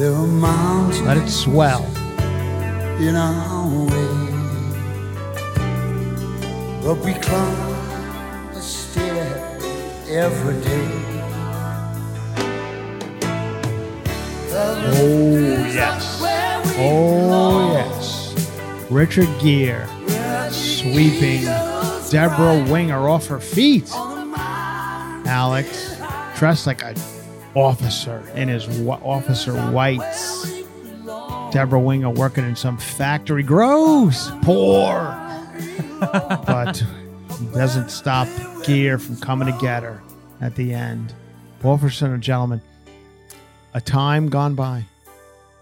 There are mountains let it swell. in our way, but we climb the stair every day. Oh yes. Oh yes. Richard Gere sweeping Deborah Winger off her feet. Alex dressed like an officer in his officer whites. Deborah Winger working in some factory. Gross. Poor. but doesn't stop Gere from coming to get her at the end. Officer and gentlemen, a time gone by.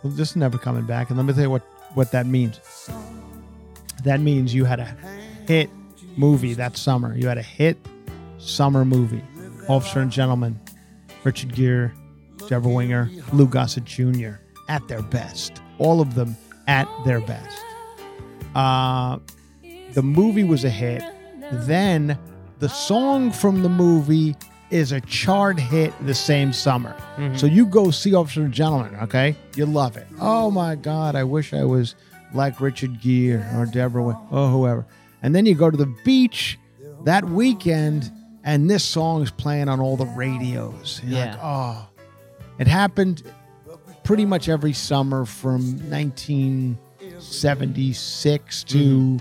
This is never coming back. And let me tell you what, what that means. That means you had a hit movie that summer. You had a hit summer movie. Officer and Gentleman, Richard Gere, Deborah Winger, Lou Gossett Jr. at their best. All of them at their best. Uh, the movie was a hit. Then the song from the movie is a chart hit the same summer. So you go see Officer and Gentleman, okay? You love it. Oh my God, I wish I was like Richard Gere or Deborah or whoever. And then you go to the beach that weekend and this song is playing on all the radios. You're like, Yeah. oh. It happened pretty much every summer from 1976 to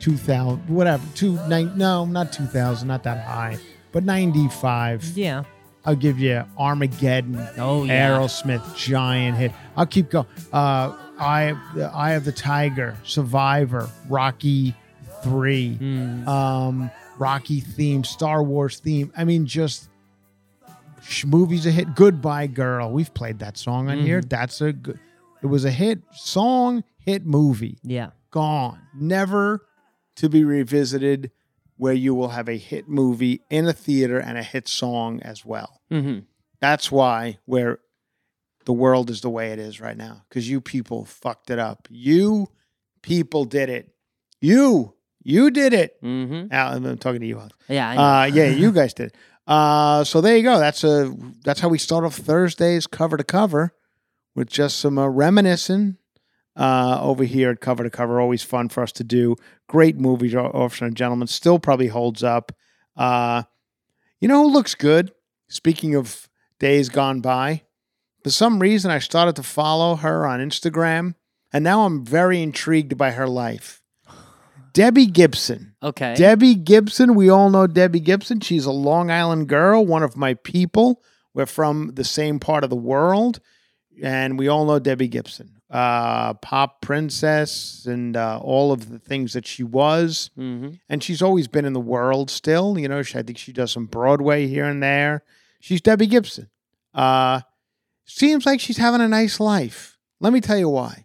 2000, whatever. Two, nine, no, not 2000, not that high, but 95. Yeah. I'll give you Armageddon. Oh, yeah. Aerosmith, giant hit. I'll keep going. Uh, Eye, the Eye of the Tiger, Survivor, Rocky Three, Hmm. um, Rocky theme, Star Wars theme. I mean, just sh- movies a hit. Goodbye Girl. We've played that song on Mm-hmm. here. That's a good. It was a hit song, hit movie Yeah. gone, never to be revisited, where you will have a hit movie in a theater and a hit song as well. Mm-hmm. That's why where the world is the way it is right now because you people fucked it up. You people did it. You, you did it. Mm-hmm. Al, I'm talking to you. Alex. Yeah. I. Uh, yeah, you guys did. Uh, so there you go. That's a that's how we start off Thursdays cover to cover with just some uh, reminiscing uh, over here at cover to cover. Always fun for us to do. Great movies, Officer and Gentlemen. Still probably holds up. Uh, you know who looks good? Speaking of days gone by, for some reason I started to follow her on Instagram, and now I'm very intrigued by her life. Debbie Gibson. okay. Debbie Gibson, we all know Debbie Gibson. She's a Long Island girl, one of my people. We're from the same part of the world, and we all know Debbie Gibson. uh, pop princess and uh, all of the things that she was. Mm-hmm. And she's always been in the world still. You know, she, I think she does some Broadway here and there. She's Debbie Gibson. Uh, seems like she's having a nice life. Let me tell you why.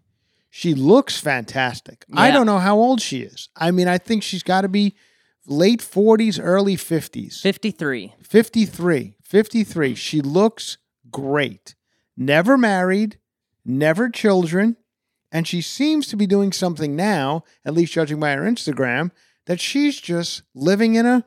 She looks fantastic. I don't know how old she is. I mean, I think she's got to be late 40s, early 50s. 53. 53. 53. She looks great. Never married, never children, and she seems to be doing something now, at least judging by her Instagram, that she's just living in a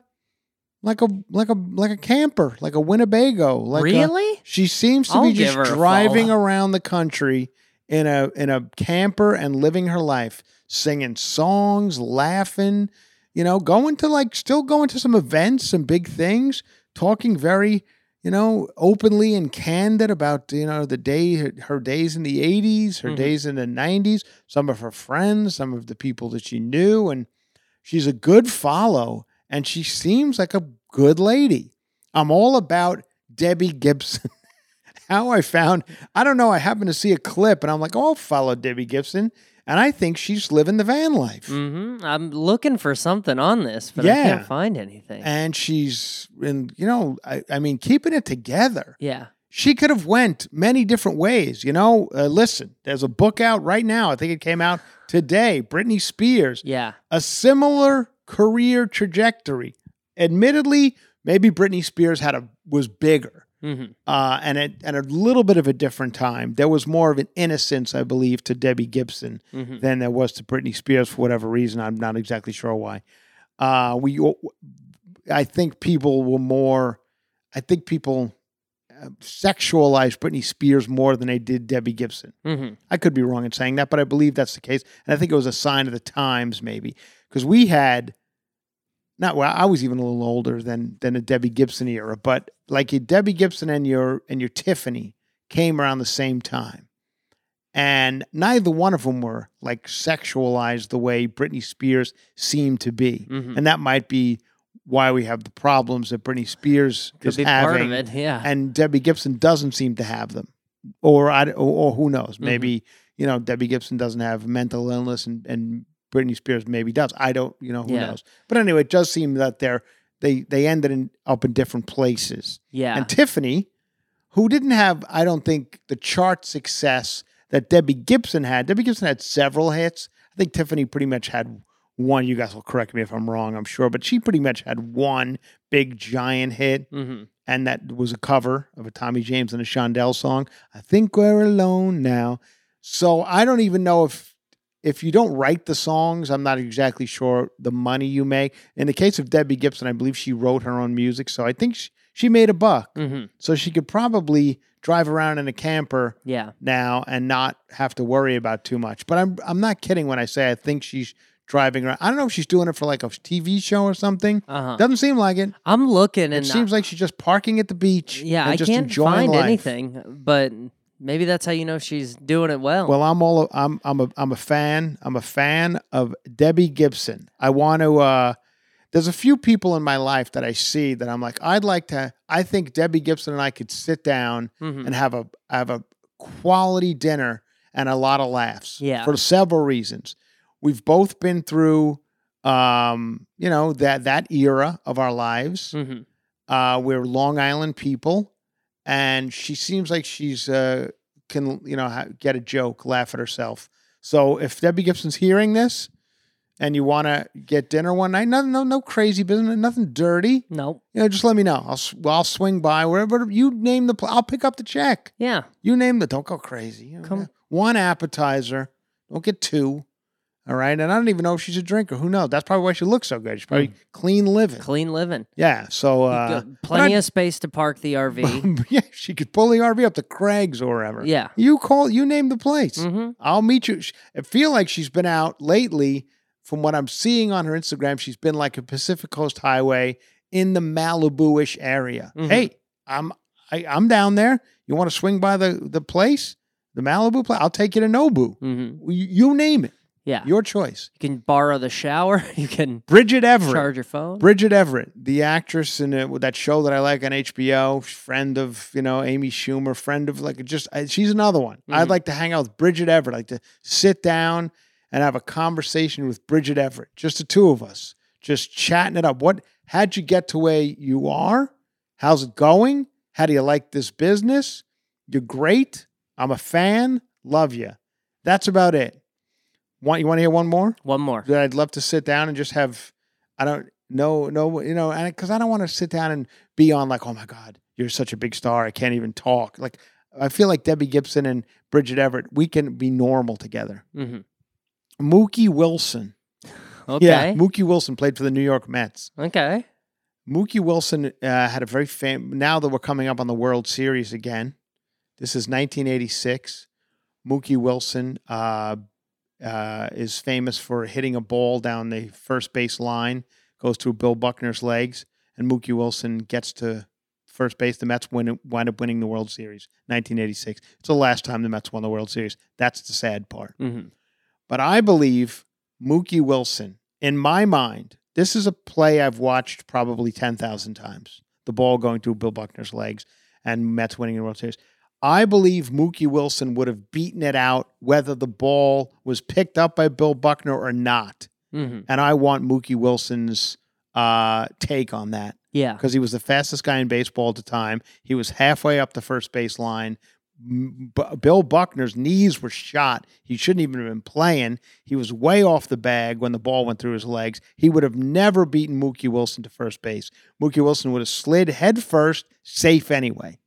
like a like a like a camper, like a Winnebago. Like a- really? she seems to I'll be just driving around the country in a in a camper and living her life, singing songs, laughing, you know, going to like still going to some events, some big things, talking very, you know, openly and candid about, you know, the day her, her days in the 80s, her Mhm. days in the 90s, some of her friends, some of the people that she knew and she's a good follow and she seems like a good lady. I'm all about Debbie Gibson. How I found, I don't know. I happened to see a clip and I'm like, oh, I'll follow Debbie Gibson. And I think she's living the van life. Mm-hmm. I'm looking for something on this, but I can't find anything. And she's, and you know, I, I mean, keeping it together. yeah. She could have went many different ways. You know, uh, listen, there's a book out right now. I think it came out today. Britney Spears, Yeah. a similar career trajectory. Admittedly, maybe Britney Spears had a was bigger. Mm-hmm. uh, and at, and a little bit of a different time. There was more of an innocence, I believe, to Debbie Gibson Mm-hmm. than there was to Britney Spears for whatever reason. I'm not exactly sure why. Uh, we, I think people were more. I think people uh, sexualized Britney Spears more than they did Debbie Gibson. Mm-hmm. I could be wrong in saying that, but I believe that's the case. And I think it was a sign of the times, maybe, because we had not well, I was even a little older than than the Debbie Gibson era, but like your Debbie Gibson and your and your Tiffany came around the same time. And neither one of them were like sexualized the way Britney Spears seemed to be. Mhm. And that might be why we have the problems that Britney Spears Could is having part of it. Yeah. and Debbie Gibson doesn't seem to have them, or I, or, or who knows? Mm-hmm. Maybe you know Debbie Gibson doesn't have mental illness, and and Britney Spears maybe does. I don't, you know, who Yeah. knows? But anyway, it does seem that they're they they ended in, up in different places. yeah. And Tiffany, who didn't have, I don't think, the chart success that Debbie Gibson had. Debbie Gibson had several hits. I think Tiffany pretty much had one. You guys will correct me if I'm wrong, I'm sure, but she pretty much had one big giant hit mm-hmm. and that was a cover of a Tommy James and a Shondell song. I think we're alone now. So I don't even know if if you don't write the songs, I'm not exactly sure the money you make. In the case of Debbie Gibson, I believe she wrote her own music, so I think she, she made a buck. Mm-hmm. So she could probably drive around in a camper Yeah. now and not have to worry about too much. But I'm I'm not kidding when I say I think she's driving around. I don't know if she's doing it for like a TV show or something. Uh huh. Doesn't seem like it. I'm looking It and seems like she's just parking at the beach. yeah, I just can't find life. anything, but maybe that's how you know she's doing it well. Well, I'm all I'm I'm a I'm a fan. I'm a fan of Debbie Gibson. I want to. uh There's a few people in my life that I see that I'm like, I'd like to. I think Debbie Gibson and I could sit down Mhm. and have a have a quality dinner and a lot of laughs. Yeah. for several reasons. We've both been through, um, you know that that era of our lives. Mhm. Uh, we're Long Island people, and she seems like she's uh, can you know ha- get a joke, laugh at herself. So if Debbie Gibson's hearing this, and you want to get dinner one night, no, no, no crazy business, nothing dirty. Nope. You know, just let me know. I'll I'll swing by wherever you name the. Pl- I'll pick up the check. Yeah. You name the. Don't go crazy. You know, Come- one appetizer. Don't get two. All right, and I don't even know if she's a drinker. Who knows? That's probably why she looks so good. She's probably clean living. Clean living. Yeah. So, uh, plenty I- of space to park the RV. yeah, she could pull the RV up to Craig's or wherever. yeah. You call. You name the place. Mm-hmm. I'll meet you. I feel like she's been out lately. From what I'm seeing on her Instagram, she's been like a Pacific Coast Highway in the Malibu-ish area. Mhm. Hey, I'm I, I'm down there. You want to swing by the the place, the Malibu place? I'll take you to Nobu. Mm-hmm. You, you name it. Yeah. Your choice. you can borrow the shower. You can Bridget Everett. charge your phone. Bridget Everett, the actress in that show that I like on HBO, friend of you know Amy Schumer, friend of like just I- she's another one. I'd Mhm. like to hang out with Bridget Everett, like to sit down and have a conversation with Bridget Everett, just the two of us, just chatting it up. What? How'd you get to where you are? How's it going? How do you like this business? You're great. I'm a fan. Love you. That's about it. Want you want to hear one more? One more. that I'd love to sit down and just have I don't know no you know and because I don't want to sit down and be on like oh my god you're such a big star I can't even talk like I feel like Debbie Gibson and Bridget Everett we can be normal together. hmm Mookie Wilson, Okay. yeah, Mookie Wilson played for the New York Mets. okay. Mookie Wilson uh, had a very fam. Now that we're coming up on the World Series again, this is 1986. Mookie Wilson uh, uh, is famous for hitting a ball down the first base line, goes through Bill Buckner's legs, and Mookie Wilson gets to first base. The Mets win, wind up winning the World Series. 1986. It's the last time the Mets won the World Series. That's the sad part. hmm But I believe Mookie Wilson, in my mind, this is a play I've watched probably 10,000 times. The ball going through Bill Buckner's legs and Mets winning the World Series. I believe Mookie Wilson would have beaten it out whether the ball was picked up by Bill Buckner or not. hmm And I want Mookie Wilson's uh, take on that Yeah. because he was the fastest guy in baseball at the time. He was halfway up the first base line. M- B- Bill Buckner's knees were shot. He shouldn't even have been playing. He was way off the bag when the ball went through his legs. He would have never beaten Mookie Wilson to first base. Mookie Wilson would have slid head first, safe anyway.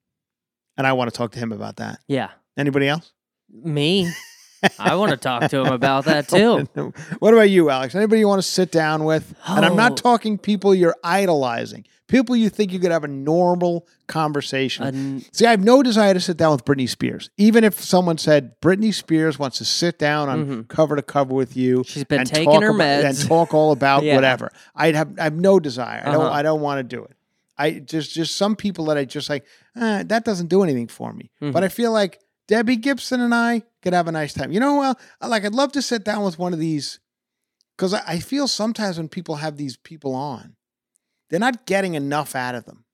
And I want to talk to him about that. Yeah. Anybody else? Me. I want to talk to him about that too. what about you, Alex? Anybody you want to sit down with? And I'm Oh. not talking people you're idolizing. People you think you could have a normal conversation. An- See, I have no desire to sit down with Britney Spears. Even if someone said Britney Spears wants to sit down on Mhm. cover to cover with you, She's been and taking talk her about- meds. and talk all about Yeah. whatever. I'd have I have no desire. I don't Uh-huh. I don't want to do it. I just just some people that I just like eh, that doesn't do anything for me. Mm-hmm. But I feel like Debbie Gibson and I could have a nice time. You know, well, like I'd love to sit down with one of these because I, I feel sometimes when people have these people on, they're not getting enough out of them.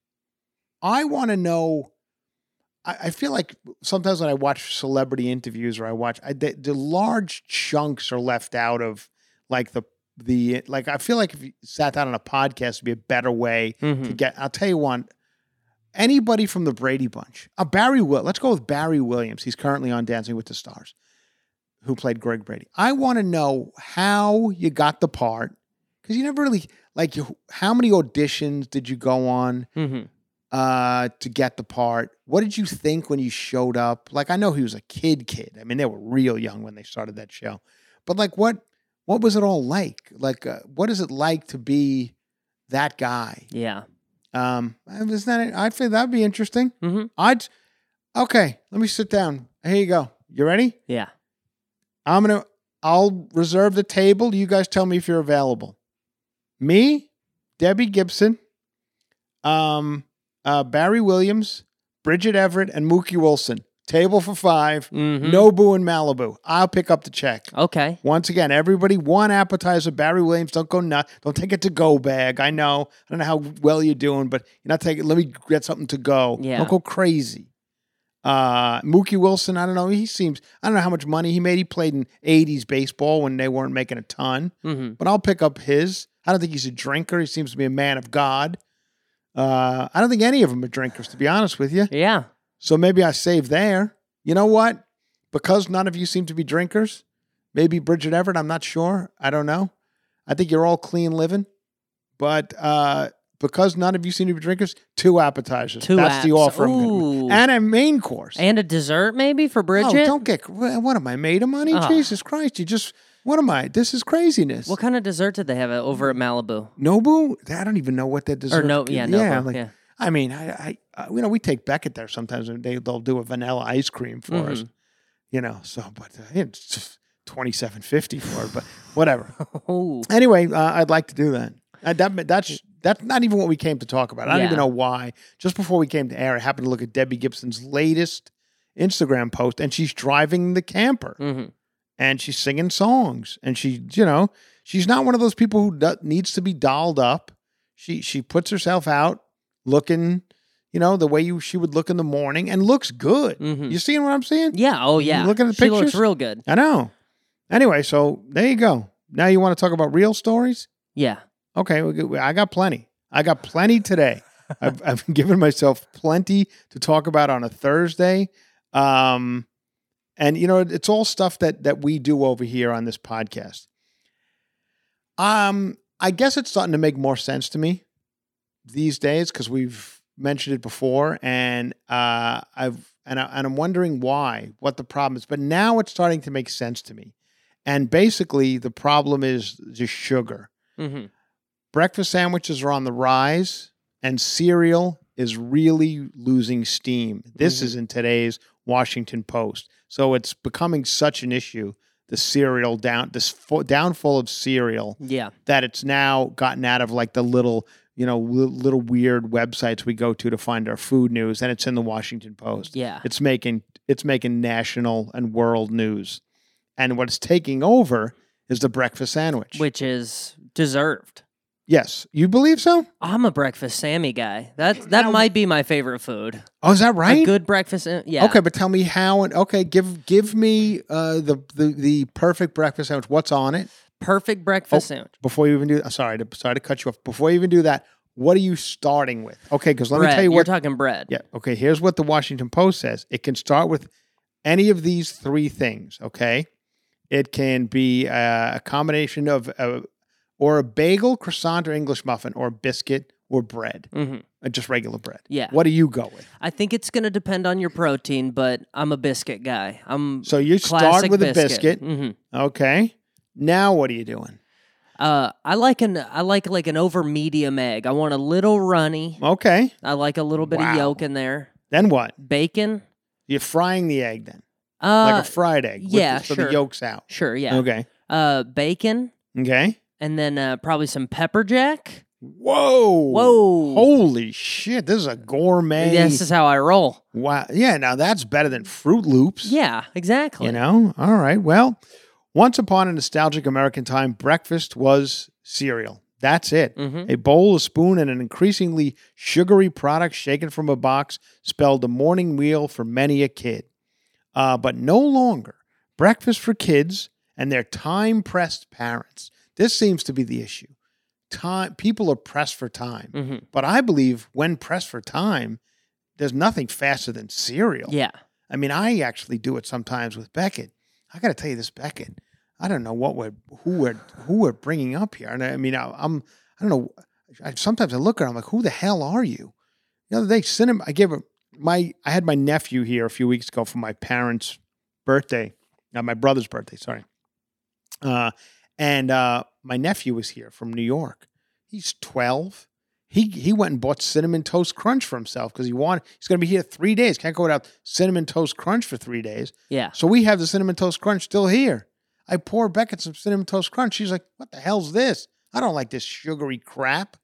I want to know. I, I feel like sometimes when I watch celebrity interviews or I watch, I, the, the large chunks are left out of like the the like. I feel like if you sat down on a podcast, would be a better way to Mhm. get. I'll tell you one. Anybody from the Brady Bunch, uh, Barry Will. Let's go with Barry Williams. He's currently on Dancing with the Stars, who played Greg Brady. I want to know how you got the part because you never really like. You, how many auditions did you go on? Mhm. uh, to get the part. What did you think when you showed up? Like, I know he was a kid, kid. I mean, they were real young when they started that show. But like, what what was it all like? Like, uh, what is it like to be that guy? Yeah. Um, isn't that? I feel that'd be interesting. Mhm. I'd. Okay, let me sit down. Here you go. You ready? Yeah. I'm gonna. I'll reserve the table. You guys tell me if you're available. Me, Debbie Gibson, um, uh, Barry Williams, Bridget Everett, and Mookie Wilson. Table for 5 Mhm. Nobu and Malibu. I'll pick up the check. Okay. Once again, everybody, one appetizer. Barry Williams, don't go nuts. Don't take it to go bag. I know. I don't know how well you're doing, but you're not taking. Let me get something to go. Yeah. Don't go crazy. Uh, Mookie Wilson, I don't know. He seems. I don't know how much money he made. He played in '80s baseball when they weren't making a ton. hmm But I'll pick up his. I don't think he's a drinker. He seems to be a man of God. Uh, I don't think any of them are drinkers, to be honest with you. Yeah. So maybe I save there. You know what? Because none of you seem to be drinkers, maybe Bridget Everett, I'm not sure. I don't know. I think you're all clean living. But uh, because none of you seem to be drinkers, two appetizers. Two That's the offer. Ooh. And a main course. And a dessert maybe for Bridget? Oh, don't get. What am I made of money? Jesus Christ! You just. What am I? This is craziness. What kind of dessert did they have over at Malibu? Nobu? I don't even know what that dessert. Or no, yeah, no, yeah, yeah, like, I mean, I, I, uh, you know, we take Beckett there sometimes, and they they'll do a vanilla ice cream for us, Mm-hmm. you know. So, but uh, it's twenty seven fifty for it, but whatever. Oh, anyway, uh, I'd like to do that. Uh, that that's that's not even what we came to talk about. I don't Yeah. even know why. Just before we came to air, I happened to look at Debbie Gibson's latest Instagram post, and she's driving the camper, hmm and she's singing songs, and she, you know, she's not one of those people who do- needs to be dolled up. She she puts herself out looking, you know, the way you she would look in the morning, and looks good. Mhm. You seeing what I'm seeing? Yeah. Oh, You yeah. looking at the she looks real good. I know. Anyway, so there you go. Now you want to talk about real stories? Yeah. Okay, I got plenty. I got plenty today. I've, I've given myself plenty to talk about on a Thursday. Um, and you know, it's all stuff that that we do over here on this podcast. Um, I guess it's starting to make more sense to me these days because we've mentioned it before, and uh, I've and, I, and I'm wondering why, what the problem is. But now it's starting to make sense to me. And basically, the problem is the sugar. hmm Breakfast sandwiches are on the rise, and cereal is really losing steam. This Mhm. is in today's Washington Post. So it's becoming such an issue. The cereal down, this fo- downfall of cereal, Yeah. that it's now gotten out of like the little, you know, little weird websites we go to to find our food news, and it's in the Washington Post. Yeah. It's making it's making national and world news, and what's taking over is the breakfast sandwich. Which is deserved. Yes, you believe so? I'm a breakfast Sammy guy. That that Now- might be my favorite food. Oh, is that A right? good breakfast. Yeah. Okay, but tell me how. And okay, give give me uh, the the the perfect breakfast sandwich. What's on it Perfect breakfast Oh, sandwich. before you even do? Sorry to sorry to cut you off. Before you even do that, what are you starting with? Okay, because let bread. me tell you what. You're talking bread. yeah. Okay. Here's what the Washington Post says. It can start with any of these three things. Okay. It can be uh, a combination of uh, or a bagel, croissant, or English muffin, or biscuit, or bread, hmm uh, just regular bread. Yeah. What do you go with? I think it's going to depend on your protein, but I'm a biscuit guy. I'm So you start with a biscuit. hmm Okay. Now what are you doing? Uh, I like an I like like an over medium egg. I want a little runny. Okay. I like a little bit Wow. of yolk in there. Then what? Bacon. You're frying the egg then, Uh, like a fried egg. yeah, the, so sure. the yolk's out. sure. Yeah. Okay. Uh, bacon, Okay. and then uh, probably some pepper jack. Whoa. Whoa. Holy shit! This is a gourmet. This is how I roll. wow. Yeah. Now that's better than Froot Loops. Yeah, exactly. You know. All right. Well, once upon a nostalgic American time, breakfast was cereal. That's it. hmm A bowl, a spoon, and an increasingly sugary product shaken from a box spelled a morning meal for many a kid. Uh, but no longer breakfast for kids and their time pressed parents. This seems to be the issue. Time people are pressed for time. hmm But I believe when pressed for time, there's nothing faster than cereal. Yeah. I mean, I actually do it sometimes with Beckett. I got to tell you this, Beckett. I don't know what we're who we're who we're bringing up here, and I, I mean, I, I'm I don't know. I, sometimes I look at her, I'm like, who the hell are you? The other day, cinema. I gave her my. I had my nephew here a few weeks ago for my parents' birthday, not my brother's birthday. Sorry, uh, and uh, my nephew was here from New York. He's twelve. He he went and bought cinnamon toast crunch for himself because he wanted. He's going to be here three days. Can't go without cinnamon toast crunch for three days. Yeah. So we have the cinnamon toast crunch still here. I pour Beckett some cinnamon toast crunch. She's like, "What the hell's this? I don't like this sugary crap."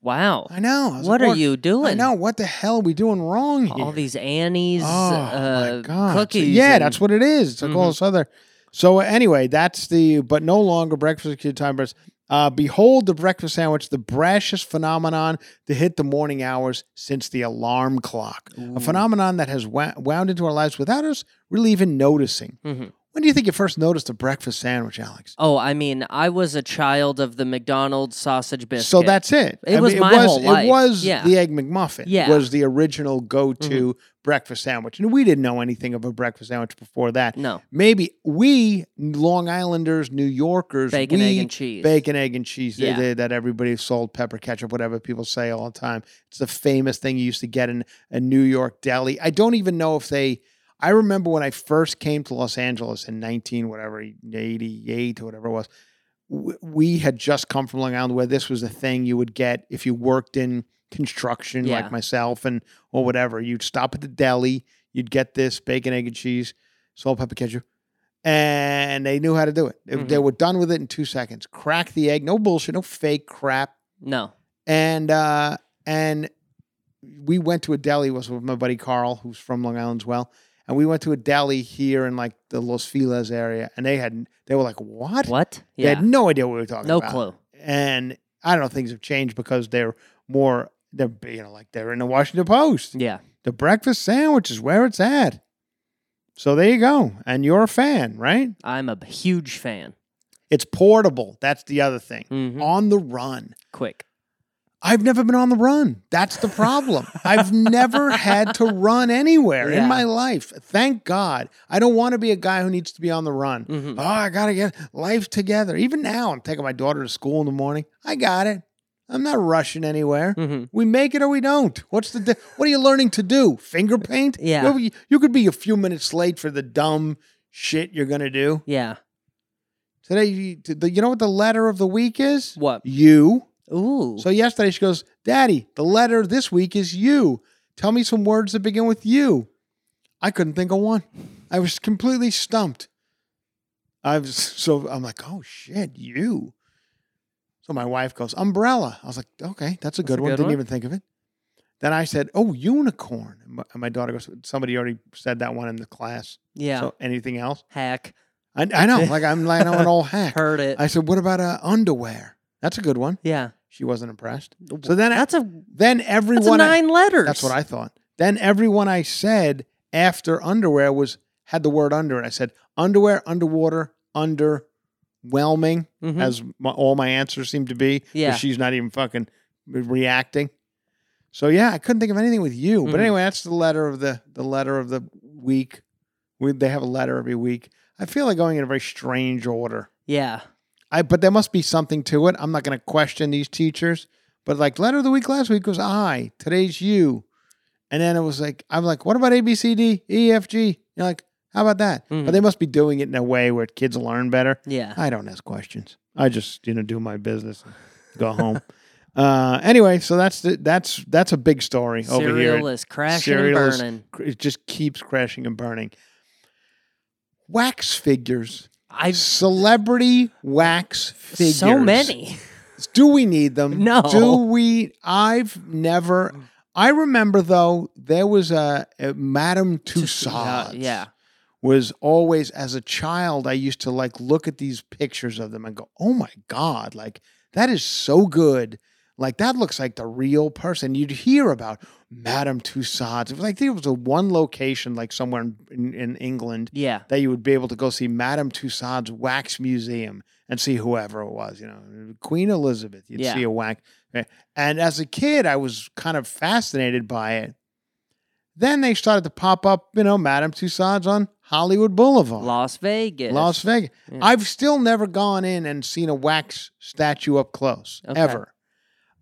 Wow. I know. I What like, are you doing? I know. What the hell are we doing wrong here? All these Annie's oh uh, my god! So, cookies. yeah, and- that's what it is. It's like all Mhm. this other. So anyway, that's the but no longer breakfast at kid time. But uh, behold the breakfast sandwich, the brashest phenomenon to hit the morning hours since the alarm clock. A phenomenon that has wa- wound into our lives without us really even noticing. Mhm. When do you think you first noticed a breakfast sandwich, Alex? Oh, I mean, I was a child of the McDonald's sausage biscuit. So that's it. It was my it was, whole life. It was Yeah. the egg McMuffin. Yeah. was the original go-to Mm-hmm. breakfast sandwich, and we didn't know anything of a breakfast sandwich before that. no Maybe we Long Islanders, New Yorkers, bacon, we, egg, and cheese. bacon, egg, and cheese. they- Yeah. they- that everybody sold pepper ketchup, whatever people say all the time. It's the famous thing you used to get in a New York deli. I don't even know if they. I remember when I first came to Los Angeles in nineteen whatever eighty eight or whatever it was. We had just come from Long Island where this was a thing you would get if you worked in construction Yeah. like myself and or whatever. You'd stop at the deli, you'd get this bacon, egg, and cheese, salt, pepper, ketchup, and they knew how to do it. They, they Mhm. were done with it in two seconds. Crack the egg, no bullshit, no fake crap. No. And uh, and we went to a deli was with my buddy Carl, who's from Long Island as well. And we went to a deli here in like the Los Feliz area, and they had they were like, "What?" What? They had no idea what we were talking No about. No clue. And I don't know, things have changed because they're more they're you know like they're in the Washington Post. Yeah. The breakfast sandwich is where it's at. So there you go, and you're a fan, right? I'm a huge fan. It's portable. That's the other thing. Mhm. On the run. Quick. I've never been on the run. That's the problem. I've never had to run anywhere Yeah. in my life. Thank God. I don't want to be a guy who needs to be on the run. Mhm. Oh, I got to get life together. Even now, I'm taking my daughter to school in the morning. I got it. I'm not rushing anywhere. Mhm. We make it or we don't. What's the di- what are you learning to do? Finger paint? Yeah. You, you could be a few minutes late for the dumb shit you're going to do. Yeah. Today, you, you know what the letter of the week is? What? You. Ooh. So yesterday she goes, Daddy, the letter this week is you. Tell me some words that begin with you. I couldn't think of one. I was completely stumped. I was so I'm like, oh shit, you. So my wife goes, umbrella. I was like, okay, that's a That's good a one. good Didn't one. even think of it. Then I said, oh, unicorn. And my- and my daughter goes, somebody already said that one in the class. yeah. So anything else? Hack. I, I know, like I'm like I'm an old hack. Heard it. I said, what about uh, underwear? That's a good one. yeah. She wasn't impressed. So then that's a then that's a everyone I- nine letters. that's what I thought. Then everyone I said after underwear was had the word under it. I said underwear, underwater, underwhelming, Mhm. as my, all my answers seem to be. Yeah. she's not even fucking reacting. So yeah, I couldn't think of anything with you. But Mhm. anyway, that's the letter of the the letter of the week. We, they have a letter every week. I feel like going in a very strange order. Yeah. I but there must be something to it. I'm not going to question these teachers, but like letter of the week last week was I. Today's you, and then it was like I'm like, what about A B C D E F G? You're like, how about that? Mhm. But they must be doing it in a way where kids learn better. Yeah. I don't ask questions. I just you know do my business, and go home. uh, anyway, so that's the, that's that's a big story over here. Cereal is crashing Cereal and is- burning. It just keeps crashing and burning. Wax figures, I've celebrity wax figures. so many. Do we need them? No. Do we? I've never. I remember though there was a, a Madame Tussauds. Yeah, yeah. Was always as a child I used to like look at these pictures of them and go, oh my god, like that is so good. Like that looks like the real person. You'd hear about Madame Tussauds. It was like there was a one location, like somewhere in, in, England, Yeah. that you would be able to go see Madame Tussauds Wax Museum and see whoever it was, you know, Queen Elizabeth. You'd Yeah. see a wax. eh, And as a kid, I was kind of fascinated by it. Then they started to pop up, you know, Madame Tussauds on Hollywood Boulevard, Las Vegas. Las Vegas. Yeah. I've still never gone in and seen a wax statue up close, Okay. ever.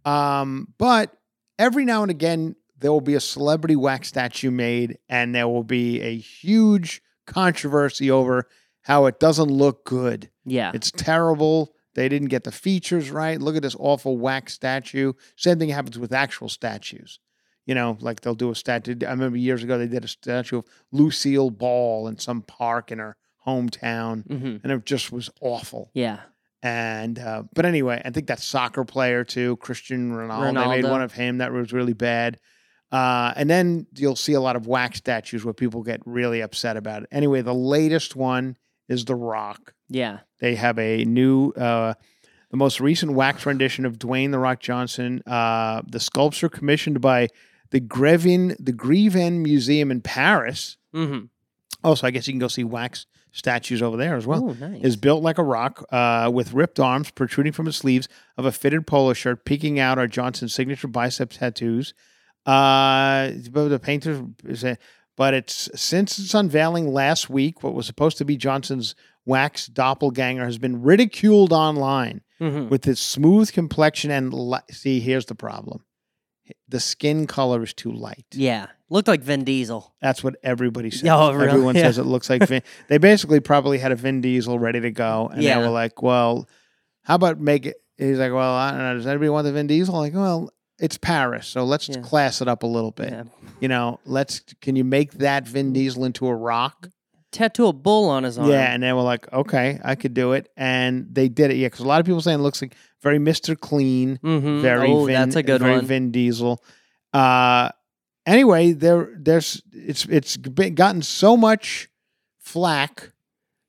Um, but every now and again, there will be a celebrity wax statue made, and there will be a huge controversy over how it doesn't look good. Yeah. It's terrible. They didn't get the features right. Look at this awful wax statue. Same thing happens with actual statues. You know, like they'll do a statue. I remember years ago they did a statue of Lucille Ball in some park in her hometown, hmm and it just was awful. Yeah. And uh, but anyway, I think that soccer player too, Christian Ronaldo. They made one of him that was really bad. Uh, and then you'll see a lot of wax statues where people get really upset about it. Anyway, the latest one is The Rock. Yeah. They have a new, uh, the most recent wax rendition of Dwayne The Rock Johnson. Uh, the sculpture commissioned by the Grevin, the Grevin Museum in Paris. Mm-hmm. Also, I guess you can go see wax statues over there as well oh, nice. is built like a rock uh, with ripped arms protruding from his sleeves of a fitted polo shirt, peeking out are Johnson's signature bicep tattoos. Uh, but the painter is a, but it's since its unveiling last week, what was supposed to be Johnson's wax doppelganger has been ridiculed online Mhm. with its smooth complexion and li- see. Here's the problem: the skin color is too light. Yeah. Looked like Vin Diesel. That's what everybody says. Oh, really? Everyone Yeah. says it looks like Vin. they basically probably had a Vin Diesel ready to go, and Yeah. they were like, "Well, how about make it?" He's like, "Well, I don't know. Does anybody want the Vin Diesel?" like, well, it's Paris, so let's Yeah. class it up a little bit. Yeah. You know, let's. Can you make that Vin Diesel into a rock? Tattoo a bull on his arm. Yeah, and they were like, "Okay, I could do it," and they did it. Yeah, because a lot of people saying it looks like very Mister Clean, Mm-hmm. very oh, Vin, that's a good very one. Vin Diesel. Uh, anyway, there there's it's it's been, gotten so much flack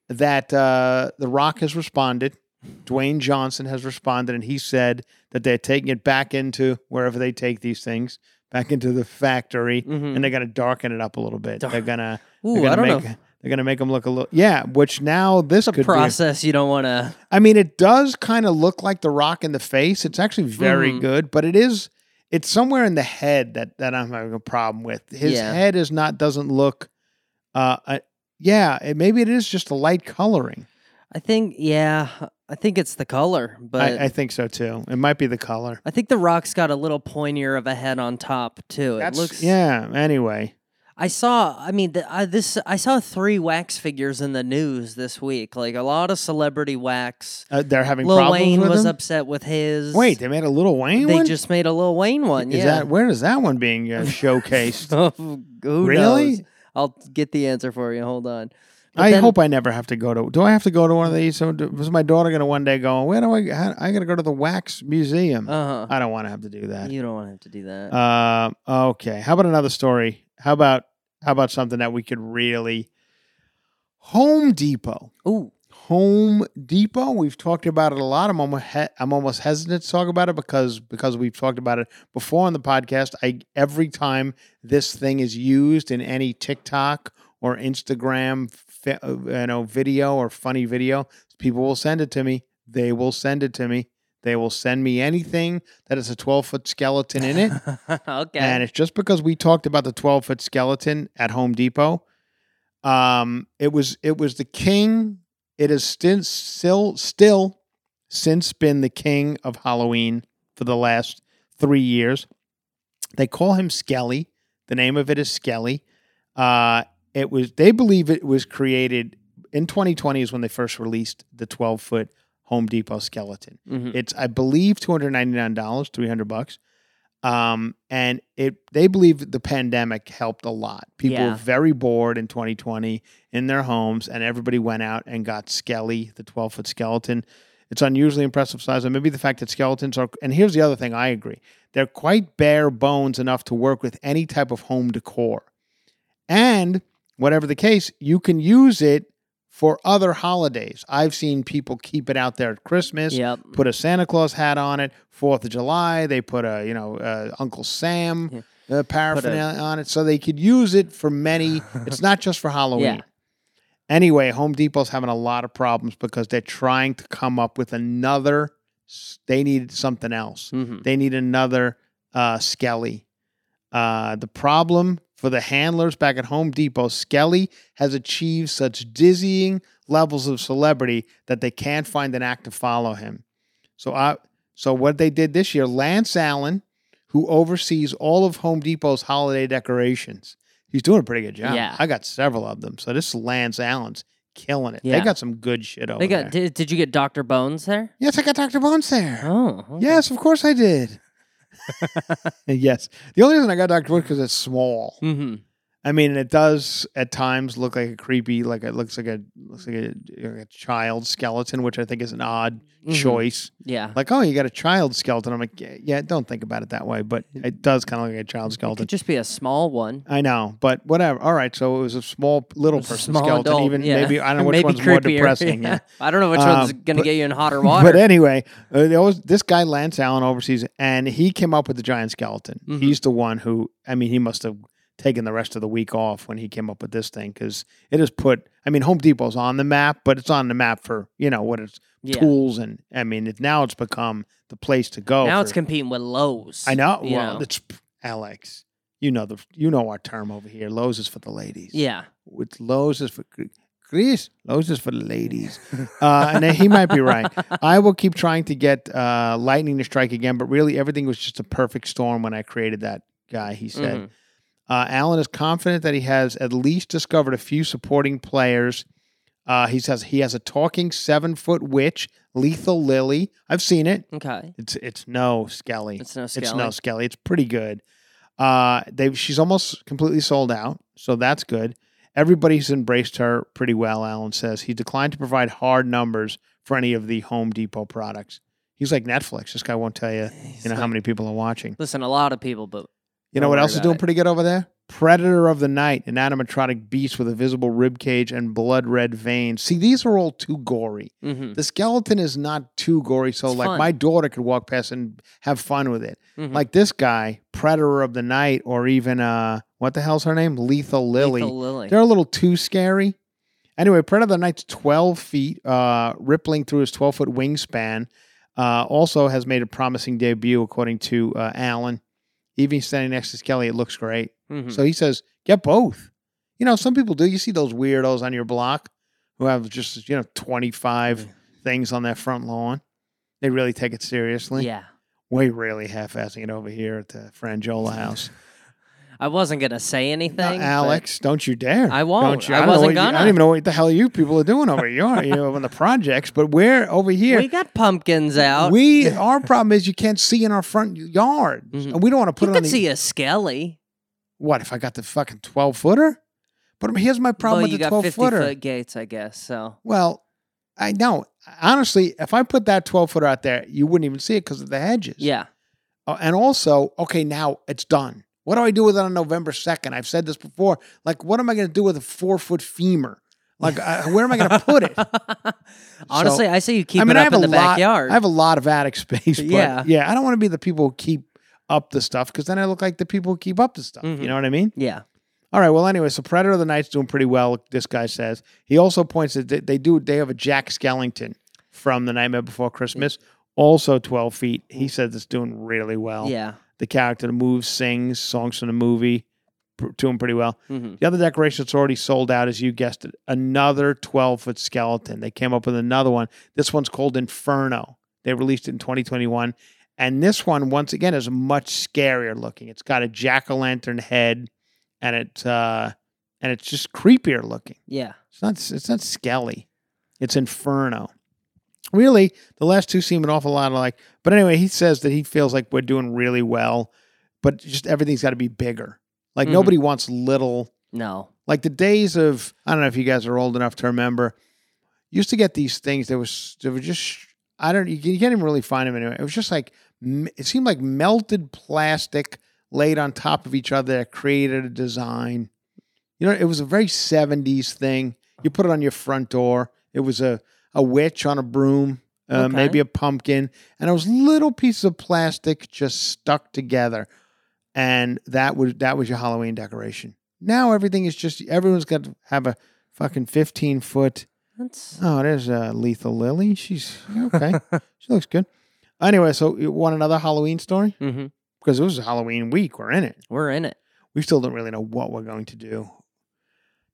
that uh, The Rock has responded. Dwayne Johnson has responded, and he said that they're taking it back into wherever they take these things, back into the factory, Mhm. and they're going to darken it up a little bit. Dar- They're gonna Ooh, they're gonna I don't make know. they're gonna make them look a little yeah. Which now this It's a could be. process you don't want to. I mean, it does kind of look like the Rock in the face. It's actually very Mhm. good, but it is it's somewhere in the head that that I'm having a problem with. His Yeah. head is not doesn't look. Uh, uh yeah, it, maybe it is just a light coloring. I think, yeah, I think it's the color, but I, I think so too. It might be the color. I think the rock's got a little pointier of a head on top too. That's it looks. yeah. Anyway, I saw. I mean, the, I, this. I saw three wax figures in the news this week. Like a lot of celebrity wax. uh, they're having Lil problems Wayne with was him? upset with his. Wait, they made a Lil Wayne they one. just made a Lil Wayne one. is yeah. that where is that one being uh, showcased? Who Really? knows? I'll get the answer for you. Hold on. But I then- hope I never have to go to. Do I have to go to one of these? So do- was my daughter going to one day go? Where do I? How, I got to go to the wax museum. Uh I don't want to have to do that. You don't want to have to do that. Uh, okay. How about another story? How about how about something that we could really? Home Depot. Ooh. Home Depot. We've talked about it a lot. I'm almost he- I'm almost hesitant to talk about it because because we've talked about it before on the podcast. I every time this thing is used in any TikTok or Instagram, you know, video or funny video, people will send it to me. They will send it to me. They will send me anything that has a 12 foot skeleton in it. okay. And it's just because we talked about the 12 foot skeleton at Home Depot. Um, it was it was the king. It has since still still since been the king of Halloween for the last three years. They call him Skelly. The name of it is Skelly. Uh, it was they believe it was created in 2020 is when they first released the 12 foot Home Depot skeleton. Mhm. It's I believe two hundred ninety nine dollars, three hundred bucks. Um, and it they believe the pandemic helped a lot. People Yeah. were very bored in 2020 in their homes, and everybody went out and got Skelly, the 12 foot skeleton. It's unusually impressive size, and maybe the fact that skeletons are. And here's the other thing: I agree, they're quite bare bones enough to work with any type of home decor. And whatever the case, you can use it for other holidays. I've seen people keep it out there at Christmas Yep. put a Santa Claus hat on it. Fourth of July, they put a you know uh, Uncle Sam uh, paraphernalia on it, so they could use it for many. it's not just for Halloween. Yeah. Anyway, Home Depot's having a lot of problems because they're trying to come up with another. They need something else. Mhm. They need another uh, Skelly. Uh, the problem for the handlers back at Home Depot, Skelly has achieved such dizzying levels of celebrity that they can't find an act to follow him. So, I, so what they did this year, Lance Allen, who oversees all of Home Depot's holiday decorations, he's doing a pretty good job. Yeah. I got several of them. So this Lance Allen's killing it. Yeah. They got some good shit over there. They got. there. Did, did you get Doctor Bones there? yes, I got Dr. Bones there. Oh. okay. Yes, of course I did. yes. The only reason I got Dr. Bones because it's small. Mm-hmm. I mean, it does at times look like a creepy, like it looks like a looks like a, like a child skeleton, which I think is an odd Mhm. choice. Yeah. Like, oh, you got a child skeleton. I'm like, yeah, yeah, don't think about it that way, but it does kind of look like a child It skeleton. could just be a small one. I know, but whatever. All right, so it was a small little person small skeleton. adult, even yeah. maybe I don't know which one's more creepier. depressing. yeah. I don't know which Um, one's going to but- get you in hotter water. But anyway, uh, there was this guy Lance Allen overseas, and he came up with the giant skeleton. Mhm. He's the one who, I mean, he must have taken the rest of the week off when he came up with this thing because it has put. I mean, Home Depot's on the map, but it's on the map for you know what it's yeah. tools and I mean, it, now it's become the place to go. now for- it's competing with Lowe's. I know. Well, know. it's Alex. You know the you know our term over here. Lowe's is for the ladies. Yeah. With Lowe's is for Chris. Lowe's is for the ladies. Uh, and he might be right. I will keep trying to get uh, lightning to strike again, but really everything was just a perfect storm when I created that guy. He said. Mhm. Uh, Allen is confident that he has at least discovered a few supporting players. Uh, he says he has a talking seven foot witch, Lethal Lily. I've seen it. Okay. It's it's no Skelly. It's no It's no Skelly. Skelly. It's pretty good. Uh, they she's almost completely sold out, so that's good. Everybody's embraced her pretty well. Allen says he declined to provide hard numbers for any of the Home Depot products. He's like Netflix. This guy won't tell you, He's you know, how many people are watching. Listen, a lot of people, but You know Don't what else is doing it. pretty good over there? Predator of the Night, an animatronic beast with a visible rib cage and blood red veins. See, these are all too gory. Mm-hmm. The skeleton is not too gory, so It's like fun. my daughter could walk past and have fun with it. Mhm. Like this guy, Predator of the Night, or even uh, what the hell's her name? Lethal Lily. Lethal Lily. They're a little too scary. Anyway, Predator of the Night's 12 feet, uh, rippling through his 12 foot wingspan. Uh, also has made a promising debut, according to uh, Allen. Even standing next to Skelly, it looks great. Mhm. So he says, get both. You know, some people do. You see those weirdos on your block who have just, you know, 25 things on their front lawn. They really take it seriously. yeah. We really half assing it over here at the Franjola house. I wasn't gonna say anything. No, Alex, don't you dare. I won't. Don't you? I don't wasn't what you- I don't even know what the hell you people are doing over here. You know, on the projects, but we're over here. We got pumpkins out. We our problem is you can't see in our front yard, Mhm. and we don't want to put you it on the. see a skelly. What if I got the fucking twelve footer? But here's my problem well, with the twelve 50 footer. foot gates, I guess. So Well, I know. Honestly, if I put that twelve footer out there, you wouldn't even see it because of the hedges. yeah, Uh, and also, okay, now it's done. What do I do with it on November 2nd? I've said this before. Like, what am I going to do with a four foot femur? Like, uh, where am I going to put it? honestly, I say you keep I mean, it I have in a the lot, backyard. I have a lot of attic space. But Yeah. yeah. I don't want to be the people who keep up the stuff because then I look like the people who keep up the stuff. Mhm. You know what I mean? yeah, All right. Well, anyway, so Predator of the Night's doing pretty well. This guy says he also points that they- they do. They have a Jack Skellington from The Nightmare Before Christmas, also twelve feet. He says it's doing really well. yeah. The character moves, sings songs from the movie, to doing pretty well. hmm The other decoration that's already sold out, as you guessed it, another 12 foot skeleton. They came up with another one. This one's called Inferno. They released it in 2021. And this one, once again, is much scarier looking. It's got a jack o' lantern head, and it's uh, and it's just creepier looking. Yeah. It's not it's not Skelly. It's Inferno. Really, the last two seem an awful lot alike. But anyway, he says that he feels like we're doing really well, but just everything's got to be bigger. Like Mhm. nobody wants little. No. Like the days of I don't know if you guys are old enough to remember. Used to get these things. There was there were just I don't you you can't even really find them anywhere. It was just like it seemed like melted plastic laid on top of each other that created a design. You know, it was a very 70s thing. You put it on your front door. It was a, a witch on a broom, uh, Okay. maybe a pumpkin, and it was little pieces of plastic just stuck together. And that was that was your Halloween decoration. Now everything is just everyone's got to have a fucking 15 foot. That's Oh, there's uh, Lethal Lily. She's okay. she looks good. Anyway, so you want another Halloween story? hmm Because it was Halloween week. We're in it we're in it. we still don't really know what we're going to do.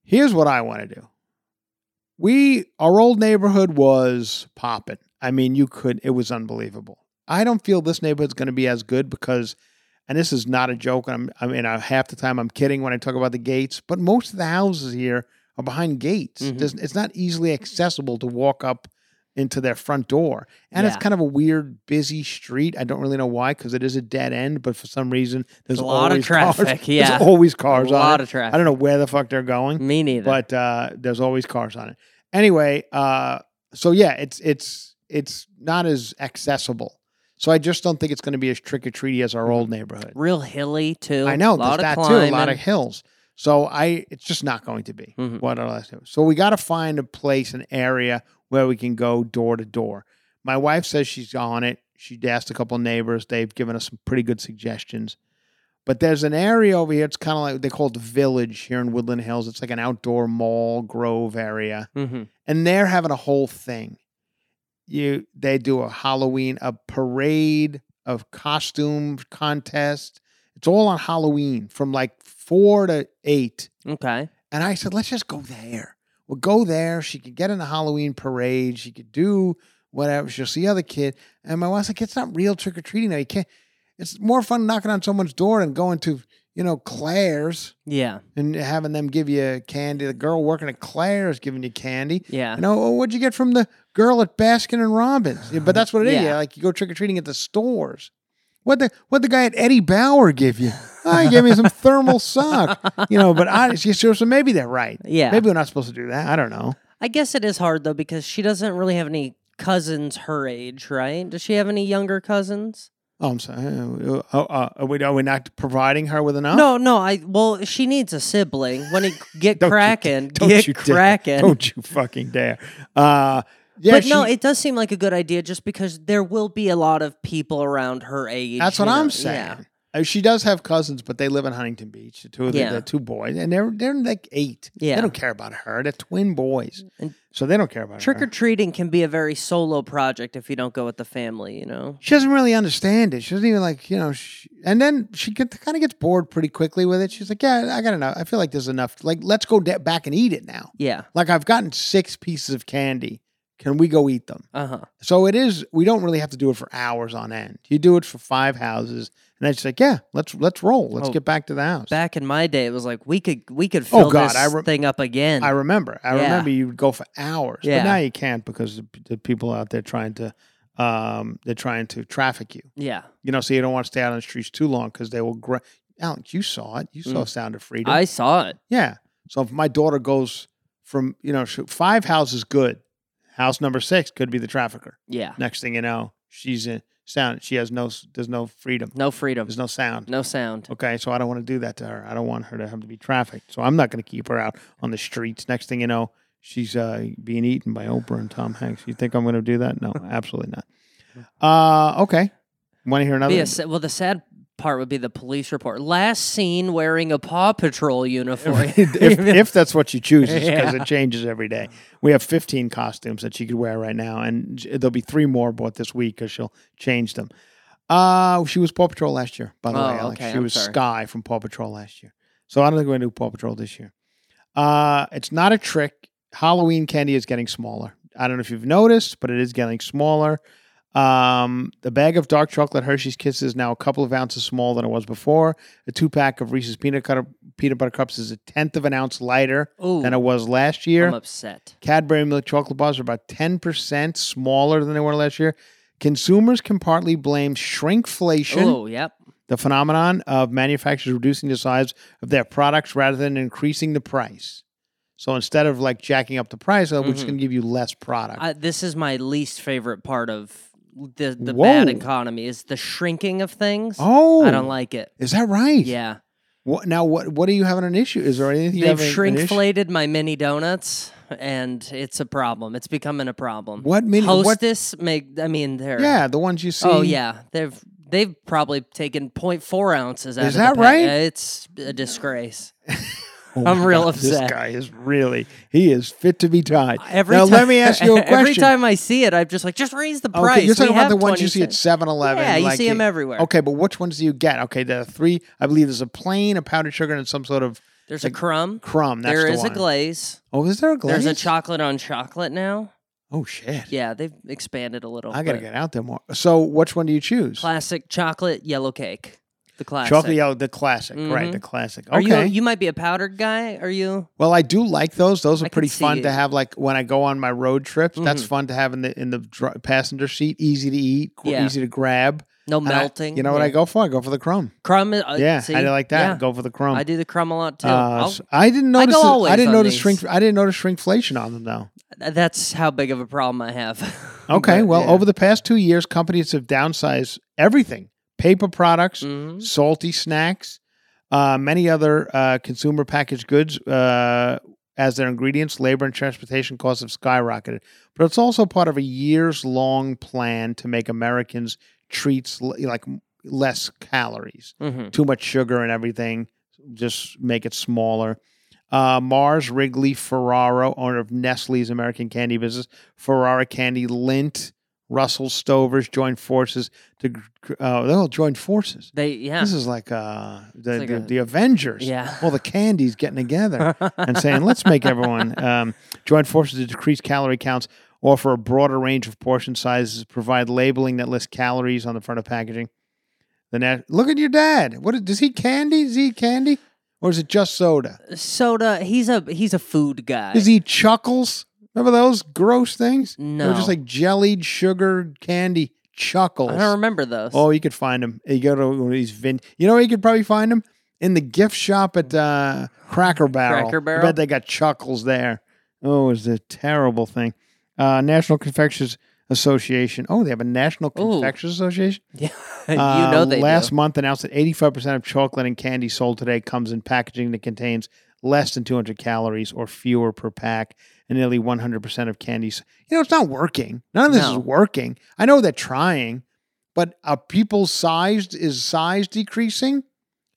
Here's what I want to do. We our old neighborhood was popping. I mean, you could it was unbelievable. I don't feel this neighborhood's going to be as good because and this is not a joke. I'm I mean, I, half the time I'm kidding when I talk about the gates, but most of the houses here are behind gates. Mhm. It's not easily accessible to walk up into their front door. And it's kind of a weird, busy street. I don't really know why, because it is a dead end, but for some reason, there's a lot of always cars. traffic, yeah. There's always cars a on lot it. of traffic. I don't know where the fuck they're going, Me neither. but uh, there's always cars on it. Anyway, uh, so yeah, it's it's it's not as accessible. So I just don't think it's going to be as trick or treaty as our old neighborhood. real hilly too. I know a lot there's of that too, a lot of hills. So I, it's just not going to be Mhm. what else. So we got to find a place, an area where we can go door to door. My wife says she's on it. She asked a couple of neighbors. They've given us some pretty good suggestions. But there's an area over here. It's kind of like they call it the Village here in Woodland Hills. It's like an outdoor mall grove area, Mhm. and they're having a whole thing. You, they do a Halloween, a parade of costume contest. It's all on Halloween from like four to eight. Okay. And I said, let's just go there. We'll go there. She could get in the Halloween parade. She could do whatever. She'll see other kid. And my wife's like, it's not real trick or treating now. You can't. It's more fun knocking on someone's door than going to, you know, Claire's Yeah. and having them give you candy. The girl working at Claire's giving you candy. Yeah. You know, oh, what'd you get from the girl at Baskin and Robbins? Yeah, but that's what it is. Yeah. Yeah, like you go trick or treating at the stores. What the what the guy at Eddie Bauer give you? Oh, he gave me some thermal sock. You know, but I so, so maybe they're right. Yeah. Maybe we're not supposed to do that. I don't know. I guess it is hard though because she doesn't really have any cousins her age, right? Does she have any younger cousins? Oh, I'm sorry. Uh, uh, uh, are, we, are we not providing her with enough? No, no. I well, she needs a sibling. When it get Don't you- cracking, Don't get you dare. Don't you fucking dare. Uh, yeah, but no, it does seem like a good idea just because there will be a lot of people around her age. That's what know, I'm saying. Yeah. Uh, She does have cousins, but they live in Huntington Beach. The two of the, Yeah. the two boys, and they're they're like eight. Yeah. they don't care about her. They're twin boys, And so they don't care about her. Trick her. or treating can be a very solo project if you don't go with the family, you know? She doesn't really understand it. She doesn't even like you know. She, and then she kind of gets bored pretty quickly with it. She's like, "Yeah, I got enough. I feel like there's enough. Like, let's go da- back and eat it now. Yeah. Like, I've gotten six pieces of candy. Can we go eat them?" Uh huh. So it is. We don't really have to do it for hours on end. You do it for five houses, and then she's like, "Yeah, let's let's roll. Let's Oh, get back to the house." Back in my day, it was like we could we could Oh, fill God, this I rem- thing up again. I remember. I Yeah. remember you would go for hours, Yeah. but now you can't because the, the people out there trying to, um, they're trying to traffic you. yeah. You know, so you don't want to stay out on the streets too long because they will. Gra- Alex, you saw it. You saw Mm. Sound of Freedom. I saw it. yeah. So if my daughter goes from you know five houses, good. House number six could be the trafficker. Yeah. Next thing you know, she's in sound. She has no. There's no freedom. No freedom. There's no sound. No sound. Okay, so I don't want to do that to her. I don't want her to have to be trafficked. So I'm not going to keep her out on the streets. Next thing you know, she's uh, being eaten by Oprah and Tom Hanks. You think I'm going to do that? No, absolutely not. Uh, okay. Want to hear another? Sa- well, the sad part would be the police report. Last seen wearing a Paw Patrol uniform. if, if that's what she chooses, because Yeah. it changes every day. We have 15 costumes that she could wear right now, and there'll be three more bought this week because she'll change them. Uh, she was Paw Patrol last year, by the Oh, way, Alex. okay, she I'm was sorry. Sky from Paw Patrol last year. So I don't think we're going to do Paw Patrol this year. Uh, it's not a trick. Halloween candy is getting smaller. I don't know if you've noticed, but it is getting smaller. Um, the bag of dark chocolate Hershey's Kisses is now a couple of ounces smaller than it was before. A two pack of Reese's peanut butter peanut butter cups is a tenth of an ounce lighter Ooh, than it was last year. I'm upset. Cadbury milk chocolate bars are about ten percent smaller than they were last year. Consumers can partly blame shrinkflation, Oh, yep. the phenomenon of manufacturers reducing the size of their products rather than increasing the price. So instead of like jacking up the price, we're just going to give you less product. I, this is my least favorite part of the the bad economy is the shrinking of things. oh, I don't oh. like it. Is that right? Yeah, What now? What What are you having an issue? Is there anything you they've have an- an issue? shrinkflated my mini donuts, and it's a problem. It's becoming a problem. What mini? What? Hostess make? I mean, they're Yeah, the ones you oh, see. Oh yeah, they've they've probably taken 0.4 ounces out Is that right? It's a disgrace. Oh I'm real God, This guy is really. He is fit to be tied. Every now time, let me ask you a question. Every time I see it, I'm just like, just raise the price. Okay, you're talking We about the ones you see 20 at 7-Eleven. Yeah, you like see 'em it- everywhere. Okay, but which ones do you get? Okay, there are three. I believe there's a plain, a powdered sugar, and some sort of There's like a crumb. crumb. That's There the is one. a glaze. Oh, is there a glaze? There's a chocolate on chocolate now. Oh shit! Yeah, they've expanded a little. I gotta get out there more. So, which one do you choose? classic chocolate yellow cake. The classic. Chocolate yellow, the classic, right? Mhm. The classic. Are Okay. you you might be a powdered guy? Are you? Well, I do like those. Those are I pretty fun it. to have. Like when I go on my road trips, that's Mhm. fun to have in the in the dr- passenger seat. Easy to eat, Yeah. easy to grab. No And I- melting. you know what I go for? I go for the crumb. Crumb. Uh, yeah, see? I like that. Yeah. Go for the crumb. I do the crumb a lot too. Uh, I'll- s- I didn't I notice. go the- I didn't notice these. shrink. I didn't notice shrinkflation on them though. That's how big of a problem I have. Okay, But, well, yeah. over the past two years, companies have downsized everything: paper products, Mhm. salty snacks, uh, many other uh, consumer packaged goods uh, as their ingredients. Labor and transportation costs have skyrocketed, but it's also part of a years-long plan to make Americans treats l- like less calories Mhm. too much sugar and everything. Just make it smaller. Uh, Mars, Wrigley, Ferrero, owner of Nestle's American candy business, Ferrara Candy, Lindt, Russell Stovers joined forces to. Uh, they all joined forces. They yeah. This is like uh, the, like the, a- the Avengers. Yeah. All the candies getting together and saying, let's make everyone um, join forces to decrease calorie counts, offer a broader range of portion sizes, provide labeling that lists calories on the front of packaging. The nat- Look at your dad. What is- does he candy? Does he eat candy? Or is it just soda? Soda. He's a he's a food guy. Is he chuckles? Remember those gross things? No. They were just like jellied sugar candy chuckles. I don't remember those. Oh, you could find them. You go to one of these vin. You know where you could probably find them in the gift shop at uh, Cracker Barrel. Cracker Barrel. I bet they got chuckles there. Oh, it was a terrible thing. Uh, National Confectioners Association. Oh, they have a National Confectioners Association. Yeah, you Uh, know they last do. month announced that 85% of chocolate and candy sold today comes in packaging that contains less than 200 calories or fewer per pack, nearly 100% of candies. You know, it's not working. None of this No. is working. I know they're trying, but are people's size is size decreasing,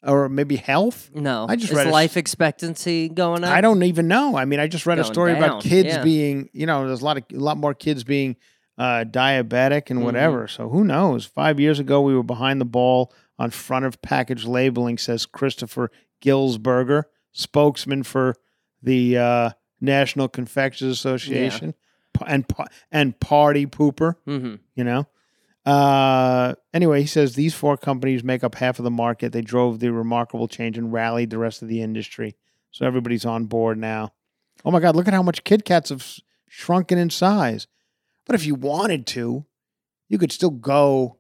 or maybe health? No, I just is read a life expectancy going up. I don't even know. I mean, I just read a story down, about kids yeah. being, you know, there's a lot of a lot more kids being uh, diabetic and Mhm. whatever. So who knows? Five years ago, we were behind the ball on front of package labeling. Says Christopher Gindlesperger, spokesman for the uh, National Confectioners Association, Pa- and and party pooper hmm you know. Uh, anyway, he says these four companies make up half of the market. They drove the remarkable change and rallied the rest of the industry. So everybody's on board now. Oh my God, look at how much Kit Kats have shrunken in size. But if you wanted to, you could still go.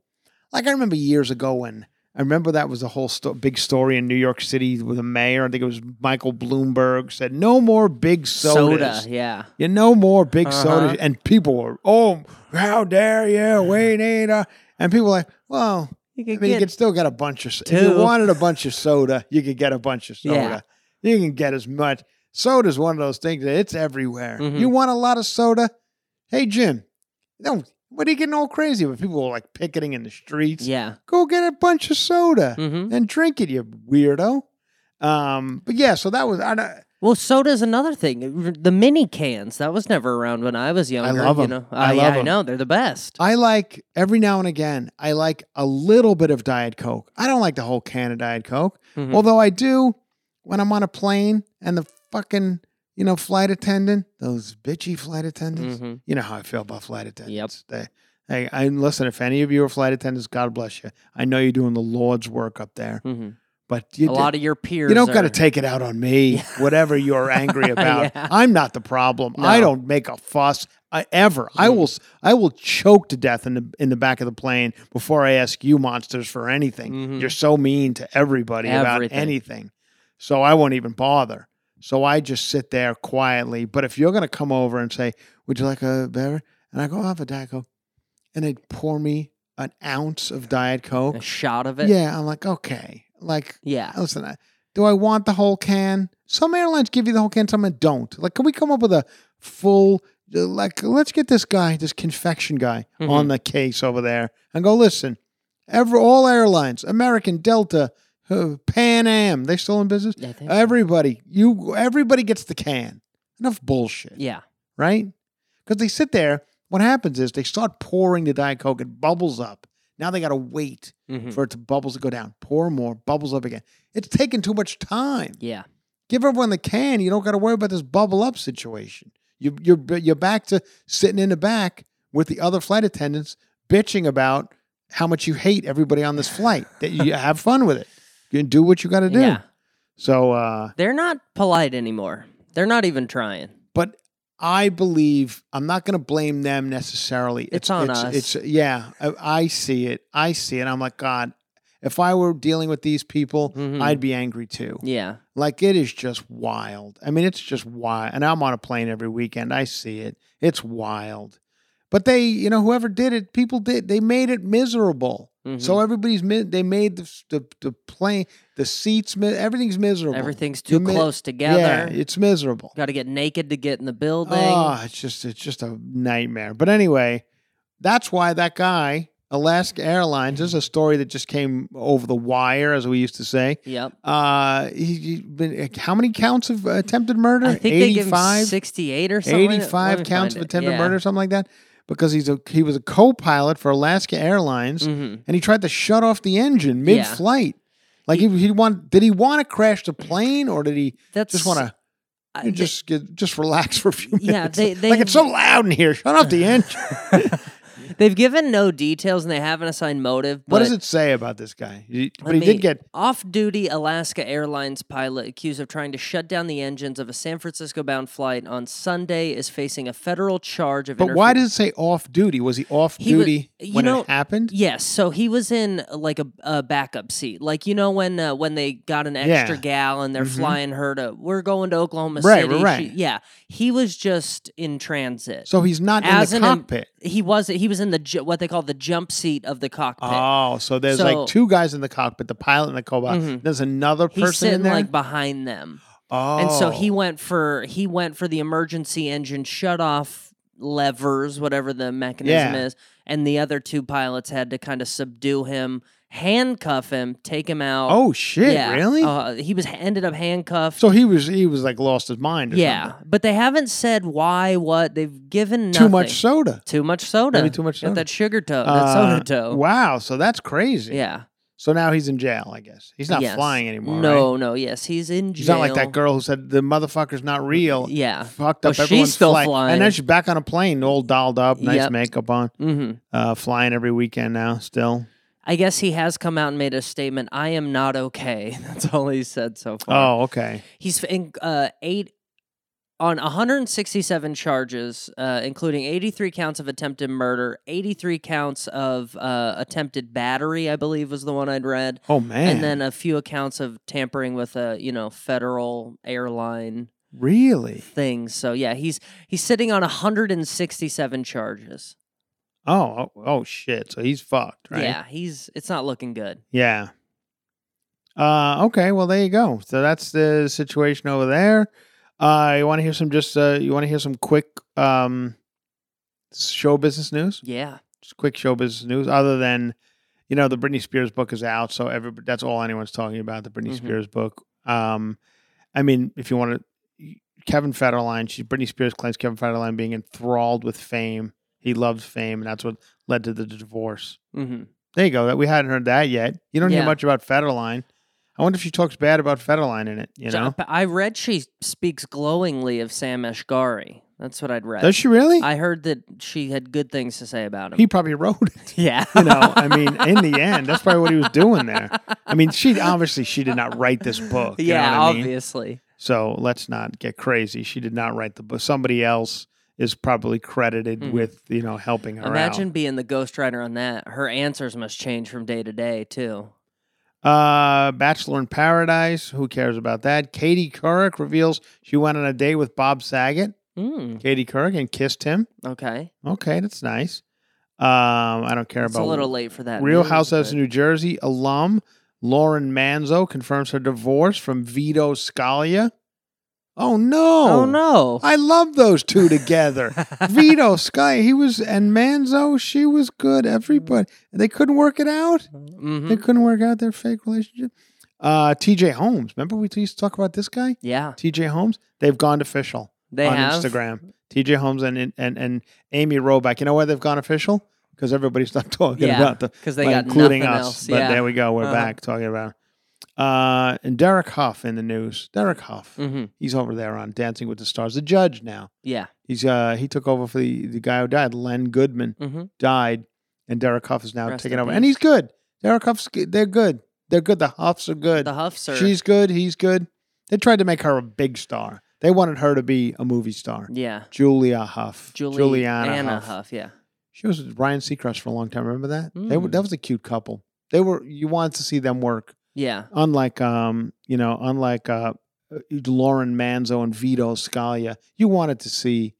Like I remember years ago when I remember that was a whole sto- big story in New York City with a mayor. I think it was Michael Bloomberg said no more big sodas. Soda, yeah. You know more big Uh-huh. sodas, and people were, oh, how dare you? We need a. And people were like, well, You I could mean, you could still get a bunch of. If you wanted a bunch of soda, you could get a bunch of soda. Yeah. You can get as much. Soda is one of those things that it's everywhere. Mhm. You want a lot of soda? Hey, Jim, no, what are you getting all crazy with? People were like picketing in the streets. yeah. Go get a bunch of soda hmm and drink it, you weirdo. Um, but yeah, so that was I. don't- Well, soda's another thing. The mini cans that was never around when I was younger. I love You 'em. know, I Uh, yeah, love I know they're the best. I like every now and again. I like a little bit of Diet Coke. I don't like the whole can of Diet Coke, Mhm. although I do when I'm on a plane and the fucking you know flight attendant, those bitchy flight attendants. Mhm. You know how I feel about flight attendants. They, hey, I listen. If any of you are flight attendants, God bless you. I know you're doing the Lord's work up there, Mhm. but you a d- lot of your peers. you don't got to take it out on me, whatever you're angry about. Yeah. I'm not the problem. I don't make a fuss I, ever. I will s- I will choke to death in the in the back of the plane before I ask you monsters for anything. Mhm. You're so mean to everybody about anything. So I won't even bother. So I just sit there quietly. But if you're going to come over and say, "Would you like a beverage?" and I go, "I'll have a Diet Coke," and they pour me an ounce of Diet Coke, a shot of it. yeah, I'm like, okay, like Yeah. Listen, I, do I want the whole can? Some airlines give you the whole can, some don't. Like, can we come up with a full, like, let's get this guy, this confection guy, Mhm. on the case over there and go, listen, every, all airlines, American, Delta, uh, Pan Am, they still in business? I think so. Everybody, you, everybody gets the can. Enough bullshit, Yeah. right? Because they sit there. What happens is they start pouring the Diet Coke, it bubbles up. Now they got to wait Mhm. for it to bubbles to go down. Pour more, bubbles up again. It's taking too much time. Yeah. Give everyone the can. You don't got to worry about this bubble up situation. You, you're you're back to sitting in the back with the other flight attendants bitching about how much you hate everybody on this flight. That you have fun with it. You do what you got to do. Yeah. So, uh, They're not polite anymore. They're not even trying. but I believe I'm not going to blame them necessarily. It's on us. It's yeah. I, I see it. I see it. I'm like God. If I were dealing with these people, Mhm. I'd be angry too. Yeah. Like it is just wild. I mean, it's just wild. And I'm on a plane every weekend. I see it. It's wild. But they, you know, whoever did it, people did. They made it miserable. Mhm. So everybody's they made the the, the plane, the seats, everything's miserable. Everything's too mi- close together. Yeah, it's miserable. Got to get naked to get in the building. Oh, it's just it's just a nightmare. But anyway, that's why that guy, Alaska Airlines, this is a story that just came over the wire, as we used to say. Yep. Uh, he, he been how many counts of attempted murder? I think they give him 85? 68 or something. 85 counts of attempted Yeah. murder, something like that. Because he's a he was a co-pilot for Alaska Airlines, Mhm. and he tried to shut off the engine mid-flight. Like he, he want did he want to crash the plane or did he That's just want to I- you they- just get just relax for a few minutes? Yeah, they- they like it's so loud in here. Shut off the engine. They've given no details and they haven't assigned motive. what does it say about this guy? He- But he did get off-duty Alaska Airlines pilot accused of trying to shut down the engines of a San Francisco-bound flight on Sunday is facing a federal charge of. But why does it say off duty? Was he off He wa- duty you when know- it happened? Yes, so he was in like a, a backup seat, like you know when uh, when they got an extra Yeah. gal and they're Mhm. flying her to we're going to Oklahoma Right, City. right, She- right. yeah, he was just in transit. So he's not As in the cockpit. he was he was in the ju- what they call the jump seat of the cockpit. Oh, so there's So- like two guys in the cockpit, the pilot and the co-pilot. Mhm. There's another He's person sitting in there. like behind them. oh, And so he went for he went for the emergency engine shut off levers, whatever the mechanism Yeah. is, and the other two pilots had to kind of subdue him, handcuff him, take him out. Oh shit! yeah, Really? Uh, he was ended up handcuffed. so he was he was like lost his mind. Or yeah, something. but they haven't said why. What they've given Too much soda. Too much soda. Maybe too much Got soda. that sugar toe. That Uh, soda toe. Wow, so that's crazy. Yeah. So now he's in jail. I guess he's not Yes. flying anymore. No, right? no. Yes, he's in jail. he's not like that girl who said the motherfucker's not real. Yeah. Fucked Well, up she's still flight. flying. and then she's back on a plane, all dolled up, nice Yep. makeup on, hmm uh, flying every weekend now. Still. I guess he has come out and made a statement. I am not okay. That's all he said so far. Oh, okay. He's in uh, eight on 167 charges, uh, including 83 counts of attempted murder, 83 counts of uh, attempted battery. I believe was the one I'd read, Oh man. and then a few accounts of tampering with a you know federal airline really? things. So yeah, he's he's sitting on 167 charges. Oh, oh, oh shit. So he's fucked, right? Yeah, he's it's not looking good. Yeah. Uh, okay. Well, there you go. So that's the situation over there. Uh, you want to hear some just uh, you want to hear some quick um show business news? Yeah. Just quick show business news. Other than you know the Britney Spears book is out, so everybody that's all anyone's talking about the Britney Mhm. Spears book. Um, I mean, if you want to, Kevin Federline, she Britney Spears claims Kevin Federline being enthralled with fame. He loves fame, and that's what led to the divorce. hmm There you go. That we hadn't heard that yet. You don't hear much about Federline. I wonder if she talks bad about Federline in it. You know, I read she speaks glowingly of Sam Asghari. That's what I'd read. does she really? I heard that she had good things to say about him. he probably wrote it. yeah. You know, I mean, in the end, that's probably what he was doing there. I mean, she obviously she did not write this book. you know yeah, I mean? obviously. So let's not get crazy. She did not write the book. Somebody else is probably credited Mhm. with you know helping her Imagine out. being the ghostwriter on that. Her answers must change from day to day, too. Uh, Bachelor in Paradise. Who cares about that? Katie Couric reveals she went on a date with Bob Saget. Mm, Katie Couric and kissed him. okay. Okay, that's nice. Um, I don't care It's about a little late for that. Real news, Housewives of New Jersey alum Lauren Manzo confirms her divorce from Vito Scalia. Oh no! Oh, no. I love those two together. Vito Scalia, he was, and Manzo, she was good. Everybody, they couldn't work it out. Mhm. They couldn't work out their fake relationship. Uh, T.J. Holmes, remember we used to talk about this guy, Yeah. T.J. Holmes. They've gone official They on have. Instagram. T.J. Holmes and and and Amy Robach. You know why they've gone official? Because everybody's not talking Yeah, about the 'cause they like, got including nothing us. else, But yeah. there we go. We're Uh-huh. back talking about. Uh, and Derek Hough in the news. Derek Hough. hmm He's over there on Dancing with the Stars. The judge now. Yeah. He's uh he took over for the, the guy who died. Len Goodman hmm died, and Derek Hough is now Rest taking in over. And he's good. Derek Hough's. They're good. They're good. The Houghs are good. The Houghs are. She's good. He's good. They tried to make her a big star. They wanted her to be a movie star. yeah. Julia Hough. Julie, Juliana Anna Hough. Huff. Yeah. She was with Ryan Seacrest for a long time. Remember that? They were, Mm. that was a cute couple. They were. You wanted to see them work. Yeah. Unlike um, you know, unlike uh, Lauren Manzo and Vito Scalia, you wanted to see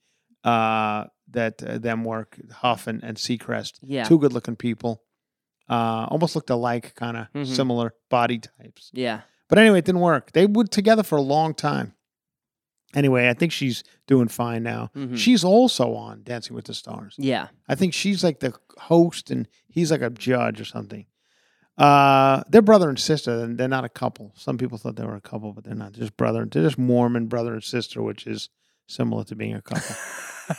uh that uh, them work. Hough and, and Seacrest, Yeah. two good-looking people, uh, almost looked alike, kind of Mhm. similar body types. Yeah. But anyway, it didn't work. They were together for a long time. Anyway, I think she's doing fine now. Mhm. She's also on Dancing with the Stars. Yeah. I think she's like the host and he's like a judge or something. Uh, they're brother and sister, and they're not a couple. Some people thought they were a couple, but they're not. They're just brother. They're just Mormon brother and sister, which is similar to being a couple.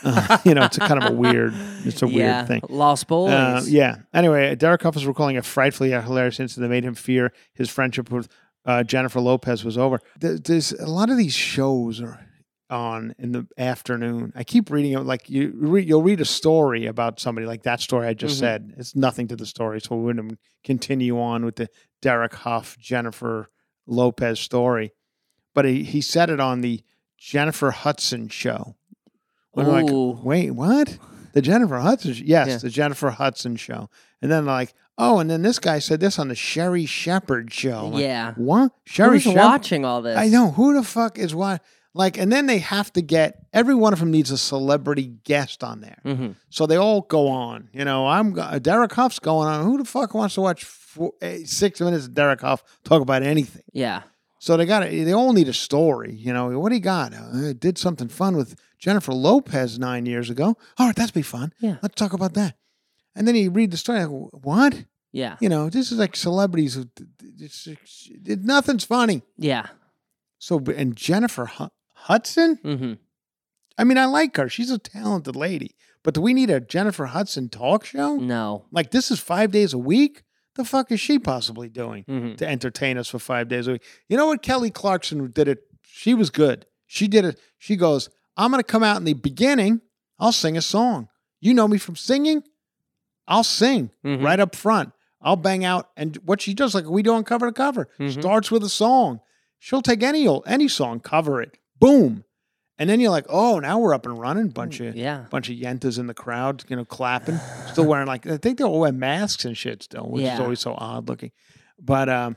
Uh, you know, it's a kind of a weird. It's a yeah. weird thing. Lost boys. Uh, yeah. Anyway, Derek Hough is recalling a frightfully hilarious incident that made him fear his friendship with uh, Jennifer Lopez was over. There's a lot of these shows are on in the afternoon. I keep reading it like you re, you'll read a story about somebody like that story I just Mhm. said. It's nothing to the story, so we wouldn't continue on with the Derek Hough Jennifer Lopez story. But he, he said it on the Jennifer Hudson show. I'm like, wait, what? The Jennifer Hudson? Yes, Yeah. the Jennifer Hudson show. And then like, oh, and then this guy said this on the Sherri Shepherd show. Like, yeah. what? Sherri Who's Shepherd? watching all this? I know who the fuck is what. Like, and then they have to get every one of them needs a celebrity guest on there, hmm so they all go on. You know, I'm Derek Hough's going on. Who the fuck wants to watch four, eh, six minutes of Derek Hough talk about anything? Yeah. So they got They all need a story. You know, what do you got? Uh, I did something fun with Jennifer Lopez nine years ago. All right, that's be fun. Yeah. let's talk about that. And then you read the story. Like, what? Yeah. You know, this is like celebrities. Who, it's, it's, it, nothing's funny. Yeah. So, and Jennifer Hudson? hmm I mean, I like her. She's a talented lady. But do we need a Jennifer Hudson talk show? No. Like, this is five days a week? The fuck is she possibly doing hmm to entertain us for five days a week? You know what? Kelly Clarkson did it. She was good. She did it. She goes, I'm going to come out in the beginning. I'll sing a song. You know me from singing? I'll sing Mhm. right up front. I'll bang out. And what she does, like we do on cover to cover, Mhm. starts with a song. She'll take any old any song, cover it, boom, and then you're like, oh, now we're up and running. Bunch of Yeah. bunch of yentas in the crowd, you know, clapping, still wearing like I think they all wear masks and shit still, which is always so odd looking. But um,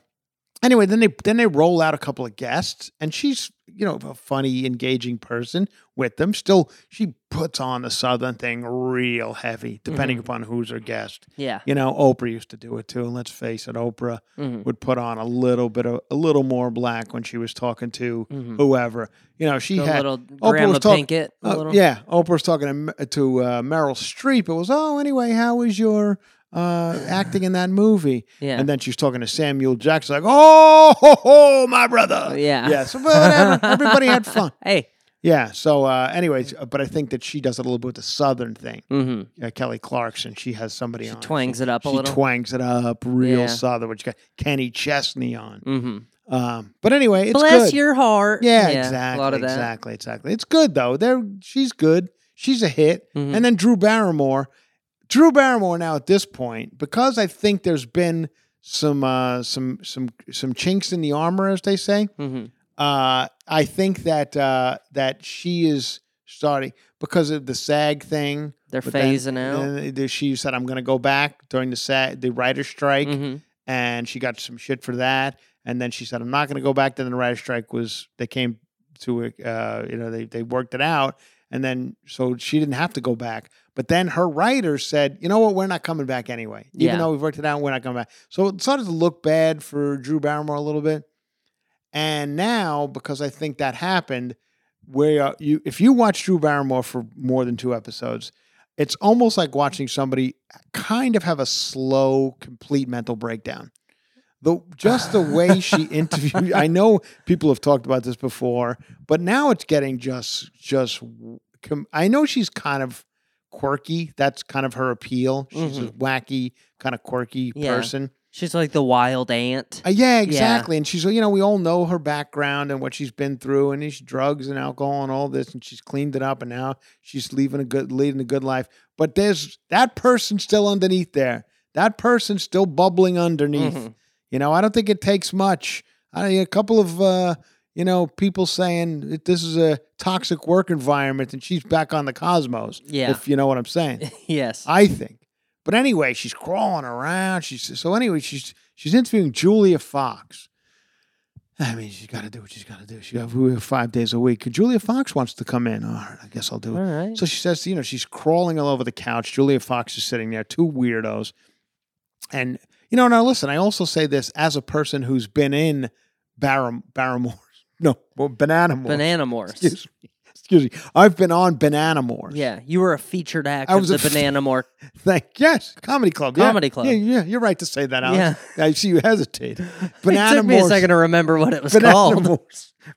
anyway, then they then they roll out a couple of guests, and she's you know a funny, engaging person with them. Still, she puts on the southern thing real heavy, depending Mm-hmm. upon who's her guest. Yeah. You know, Oprah used to do it too. And let's face it, Oprah hmm would put on a little bit of a little more black when she was talking to hmm whoever. You know, she had. a had little Oprah Grandma was talk- Pinkett. A uh, yeah, Oprah's talking to, to uh, Meryl Streep. It was, oh, anyway, how was your uh, acting in that movie? Yeah. And then she's talking to Samuel Jackson, like, oh, ho, ho, my brother. Yeah. Yeah. So whatever. Everybody had fun. hey. Yeah. So, uh, anyways, uh, but I think that she does it a little bit with the Southern thing. hmm Uh, Kelly Clarkson, she has somebody She on. twangs it up a she little. twangs it up real Yeah. Southern, which got Kenny Chesney on. hmm Um, but anyway, it's Bless good. your heart. Yeah, A exactly, lot of that. exactly, exactly. It's good though. They're she's good. She's a hit. Mhm. And then Drew Barrymore. Drew Barrymore now at this point, because I think there's been some uh some some some chinks in the armor, as they say. hmm Uh I think that uh that she is starting because of the SAG thing. They're but then- phasing out. she said I'm gonna go back during the SAG the writer strike hmm and she got some shit for that. And then she said, "I'm not going to go back." Then the writer strike was they came to it, uh, you know, they they worked it out, and then so she didn't have to go back. But then her writers said, "You know what? We're not coming back anyway. Even Yeah. though we've worked it out, we're not coming back." So it started to look bad for Drew Barrymore a little bit. And now, because I think that happened, where you if you watch Drew Barrymore for more than two episodes, it's almost like watching somebody kind of have a slow, complete mental breakdown. The just the way she interviewed. I know people have talked about this before, but now it's getting just just. I know she's kind of quirky. That's kind of her appeal. She's a wacky, kind of quirky Yeah. person. She's like the wild ant. Uh, yeah, exactly. And she's, you know, we all know her background and what she's been through, and these drugs and alcohol and all this, and she's cleaned it up, and now she's leaving a good, leading a good life. But there's that person still underneath there. That person still bubbling underneath. Mhm. You know, I don't think it takes much. I a couple of, uh, you know, people saying that this is a toxic work environment, and she's back on the cosmos. Yeah. if you know what I'm saying. yes. I think. But anyway, she's crawling around. She's so anyway, she's she's interviewing Julia Fox. I mean, she's got to do what she's got to do. She got we five days a week. Julia Fox wants to come in. All right, I guess I'll do it. right. So she says, you know, she's crawling all over the couch. Julia Fox is sitting there, two weirdos. And you know, now listen, I also say this as a person who's been in Barram Barrymore. No, well, Banana More. Banana Morse. Excuse me. Excuse me. I've been on Banana More. Yeah, you were a featured act I of was the a f- Banana More. Thank yes, comedy club. yeah. Comedy Club. Yeah, yeah, you're right to say that. Alex. I see you hesitate. it Banana took me a second to remember what it was Banana called.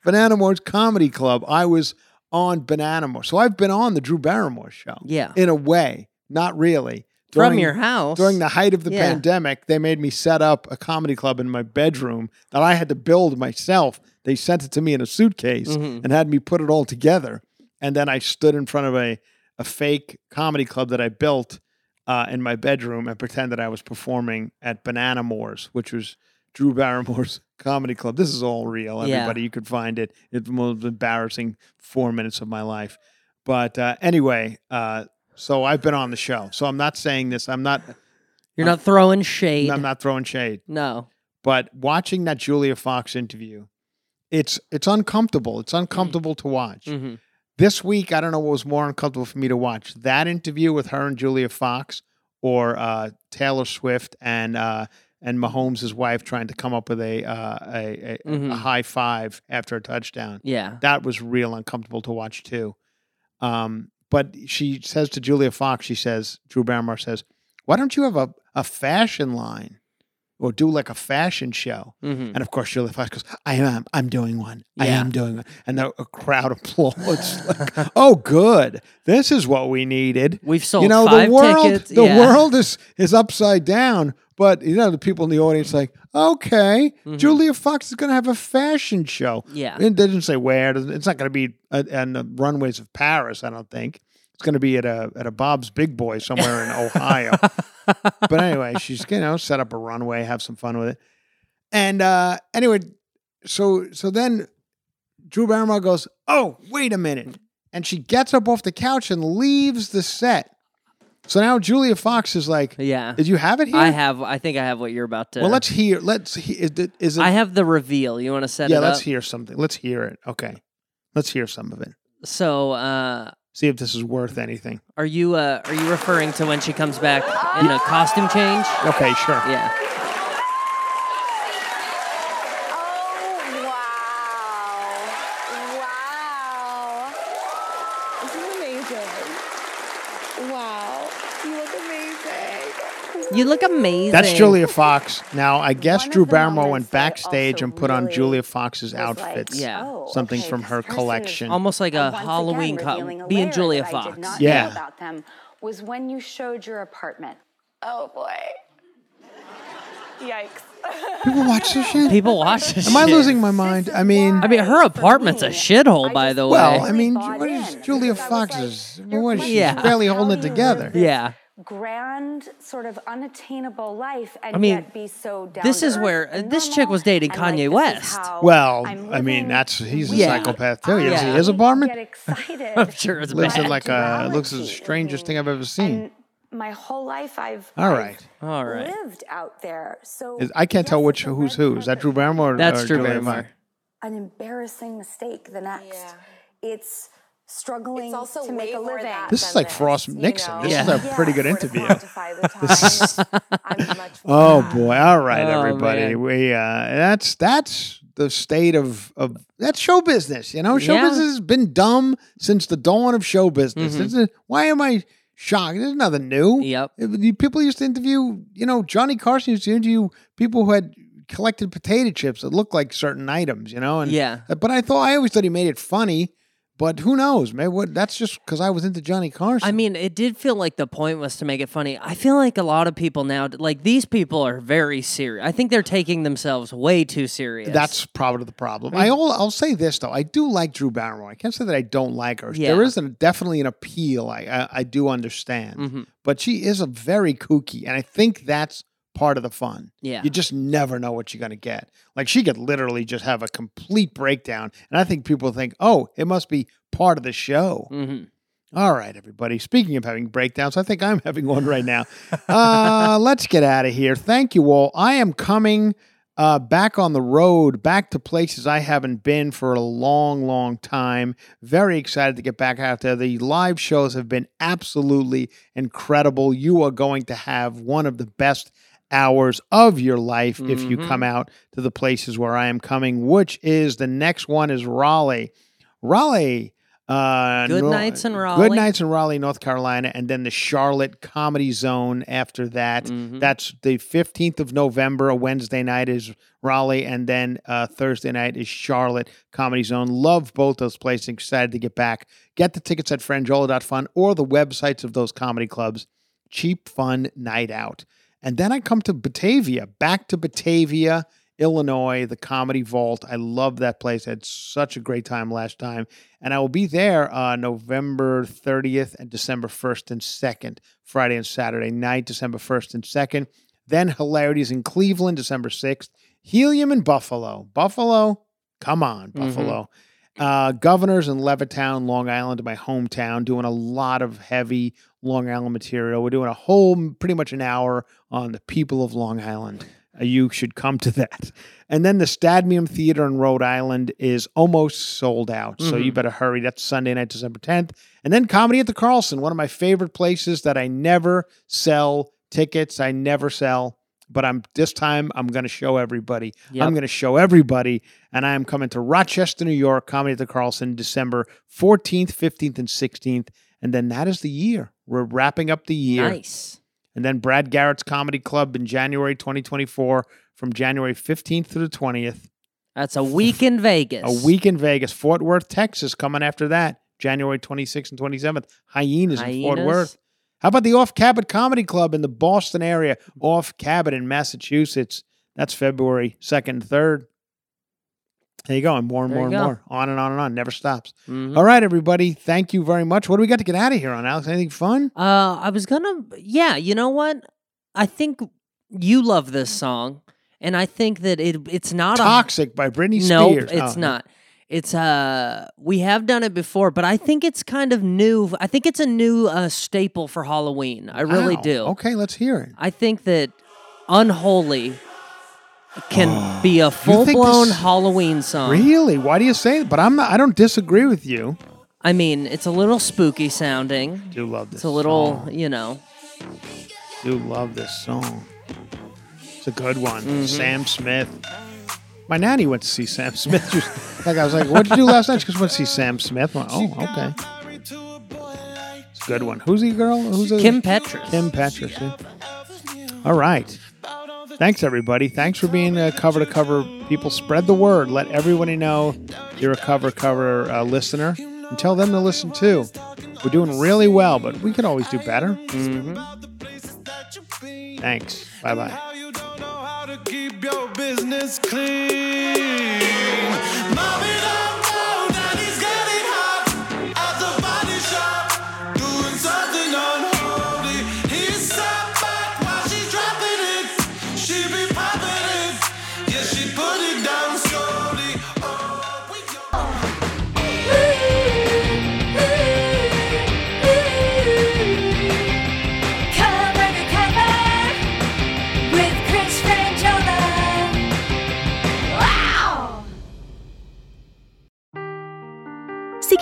Banana Moore's comedy club. I was on Banana Moore, so I've been on the Drew Barrymore show. Yeah. in a way, not really. From your house. during the height of the Yeah. pandemic, they made me set up a comedy club in my bedroom that I had to build myself. They sent it to me in a suitcase Mhm. and had me put it all together. And then I stood in front of a, a fake comedy club that I built uh, in my bedroom and pretended I was performing at Banana Moors, which was Drew Barrymore's comedy club. This is all real. Yeah. Everybody, you could find it. It's the most embarrassing four minutes of my life. But uh, anyway, uh, so I've been on the show. So I'm not saying this. I'm not. You're not throwing shade. I'm not throwing shade. no. But watching that Julia Fox interview, it's it's uncomfortable. It's uncomfortable to watch. hmm This week, I don't know what was more uncomfortable for me to watch: that interview with her and Julia Fox, or uh, Taylor Swift and uh, and Mahomes' wife trying to come up with a uh, a, a, Mhm. a high five after a touchdown. Yeah. That was real uncomfortable to watch too. Um, but she says to Julia Fox, she says, Drew Barrymore says, "Why don't you have a, a fashion line, or do like a fashion show?" hmm And of course, Julia Fox goes, "I am. I'm doing one. I am doing one." And the a crowd applauds. like, oh, good. This is what we needed. We've sold you know, the world. tickets. The yeah. world is is upside down. But you know, the people in the audience like, okay, Mhm. Julia Fox is going to have a fashion show. Yeah. It doesn't say where. It's not going to be on the runways of Paris. I don't think it's going to be at a at a Bob's Big Boy somewhere in Ohio. but anyway, she's you know set up a runway, have some fun with it. And uh anyway, so so then Drew Barrymore goes, "Oh, wait a minute," and she gets up off the couch and leaves the set. So now Julia Fox is like, Yeah. "Did you have it here?" I have. I think I have what you're about to. Well, let's hear. Let's. He, is it? Is it I have the reveal. You want to set yeah, it let's hear something. Let's hear it. Okay, let's hear some of it. So, uh, See if this is worth anything. are you uh, are you referring to when she comes back in a costume change? Okay, sure. Yeah. Oh, wow. Wow. This is amazing. Wow. You look amazing. You look amazing. That's Julia Fox. Now, I guess One Drew Barrymore went backstage and put on Julia Fox's was like, outfits. Yeah. oh, Something okay, from her collection. almost like a Halloween co- revealing a being Julia that I Fox. did not Yeah. know about them was when you showed your apartment. Oh boy. Yikes. People watch this shit. People watch this. Shit. Am I shit. losing my mind? I mean, I mean, her For apartment's a shithole, by just the well, way. I mean, what is Julia because like, Fox's? you're What is she? Yeah. She's barely holding it together. Yeah. Grand, sort of unattainable life, and I mean, yet be so down this is where- and this chick was dating and, like, Kanye West. Well, I'm mean, that's he's a Yeah. psychopath too. He oh, Yeah. has I his apartment. Get excited. I'm sure it's Lives in bad. like a looks as the strangest thing I've ever seen. And my whole life, I've all right, I've all right, lived out there. So Is- I can't tell which who's who. Is that carpet Drew Barrymore? Or, That's or Drew Barrymore. An embarrassing mistake. The next. It's struggling It's also to make a living. that This is than like Frost you Nixon. know? This Yeah. is a pretty good interview. This time. I'm much Oh boy! All right, Oh, everybody. man. We uh, that's that's the state of of that's show business. You know, show Yeah. business has been dumb since the dawn of show business. Mhm. Is- why am I shocked? There's nothing new. Yep. It- People used to interview. You know, Johnny Carson used to interview people who had collected potato chips that looked like certain items. You know, and Yeah. But I thought I always thought he made it funny. But who knows? Maybe what that's just because I was into Johnny Carson. I mean, it did feel like the point was to make it funny. I feel like a lot of people now, like these people are very serious. I think they're taking themselves way too serious. That's probably the problem. I will, I'll say this though, I do like Drew Barrymore. I can't say that I don't like her. Yeah. There is a, definitely an appeal. I, I I do understand, Mhm. but she is a very kooky, and I think that's part of the fun. yeah. You just never know what you're gonna get. Like she could literally just have a complete breakdown, and I think people think, oh, it must be part of the show. hmm All right, everybody. Speaking of having breakdowns, I think I'm having one right now. Uh, let's get out of here. Thank you all. I am coming uh, back on the road, back to places I haven't been for a long, long time. Very excited to get back out there. The live shows have been absolutely incredible. You are going to have one of the best hours of your life if you come out to the places where I am coming, which is the next one is Raleigh. Raleigh. Uh, Goodnights in Raleigh. Goodnights in Raleigh, North Carolina, and then the Charlotte Comedy Zone after that. Mhm. That's the 15th of November. A Wednesday night is Raleigh, and then uh, Thursday night is Charlotte Comedy Zone. Love both those places. Excited to get back. Get the tickets at franjola.fun or the websites of those comedy clubs. cheap, fun night out. And then I come to Batavia, back to Batavia, Illinois, the Comedy Vault. I love that place. I had such a great time last time. And I will be there uh, November 30th and December 1st and 2nd, Friday and Saturday night, December 1st and 2nd. Then Hilarities in Cleveland, December 6th. Helium in Buffalo. Buffalo, come on, Buffalo. Uh, Governors in Levittown, Long Island, my hometown, doing a lot of heavy Long Island material. We're doing a whole, pretty much an hour on the people of Long Island. Uh, you should come to that. And then the Stadium Theater in Rhode Island is almost sold out. So you better hurry. That's Sunday night, December 10th. And then Comedy at the Carlson, one of my favorite places that I never sell tickets. I never sell. But I'm this time I'm going to show everybody. Yep. I'm going to show everybody, and I am coming to Rochester, New York, Comedy at the Carlson, December 14th, 15th, and 16th, and then that is the year. We're wrapping up the year. Nice. And then Brad Garrett's Comedy Club in January 2024 from January 15th to the 20th. That's a week in Vegas. A week in Vegas. Fort Worth, Texas coming after that. January 26th and 27th. Hyenas, in Fort Worth. How about the Off Cabot Comedy Club in the Boston area? Off Cabot in Massachusetts. That's February 2nd and 3rd. There you go. And more and There more and go. more. On and on and on. Never stops. Mhm. All right, everybody. Thank you very much. What do we got to get out of here on, Alex? Anything fun? Uh, I was gonna, yeah. You know what? I think you love this song, and I think that it it's not Toxic by Britney a no, it's Oh, not. It's uh, we have done it before, but I think it's kind of new. I think it's a new uh, staple for Halloween. I really Wow. do. Okay, let's hear it. I think that unholy can be a full blown this- Halloween song. Really? Why do you say that? But I'm not. I don't disagree with you. I mean, it's a little spooky sounding. Do love this. It's a little, Song. you know. Do love this song. It's a good one. Mm-hmm. Sam Smith. My nanny went to see Sam Smith. She was- like I was like, "What'd you do last night?" She goes, "Went to see Sam Smith." I'm oh, okay. It's a good one. Who's the girl? Who's the Kim Petras. Kim Petras. yeah. All right. Thanks, everybody. Thanks for being a cover to cover. People, spread the word. Let everybody know you're a cover cover uh, listener, and tell them to listen too. We're doing really well, but we can always do better. Thanks. Bye bye.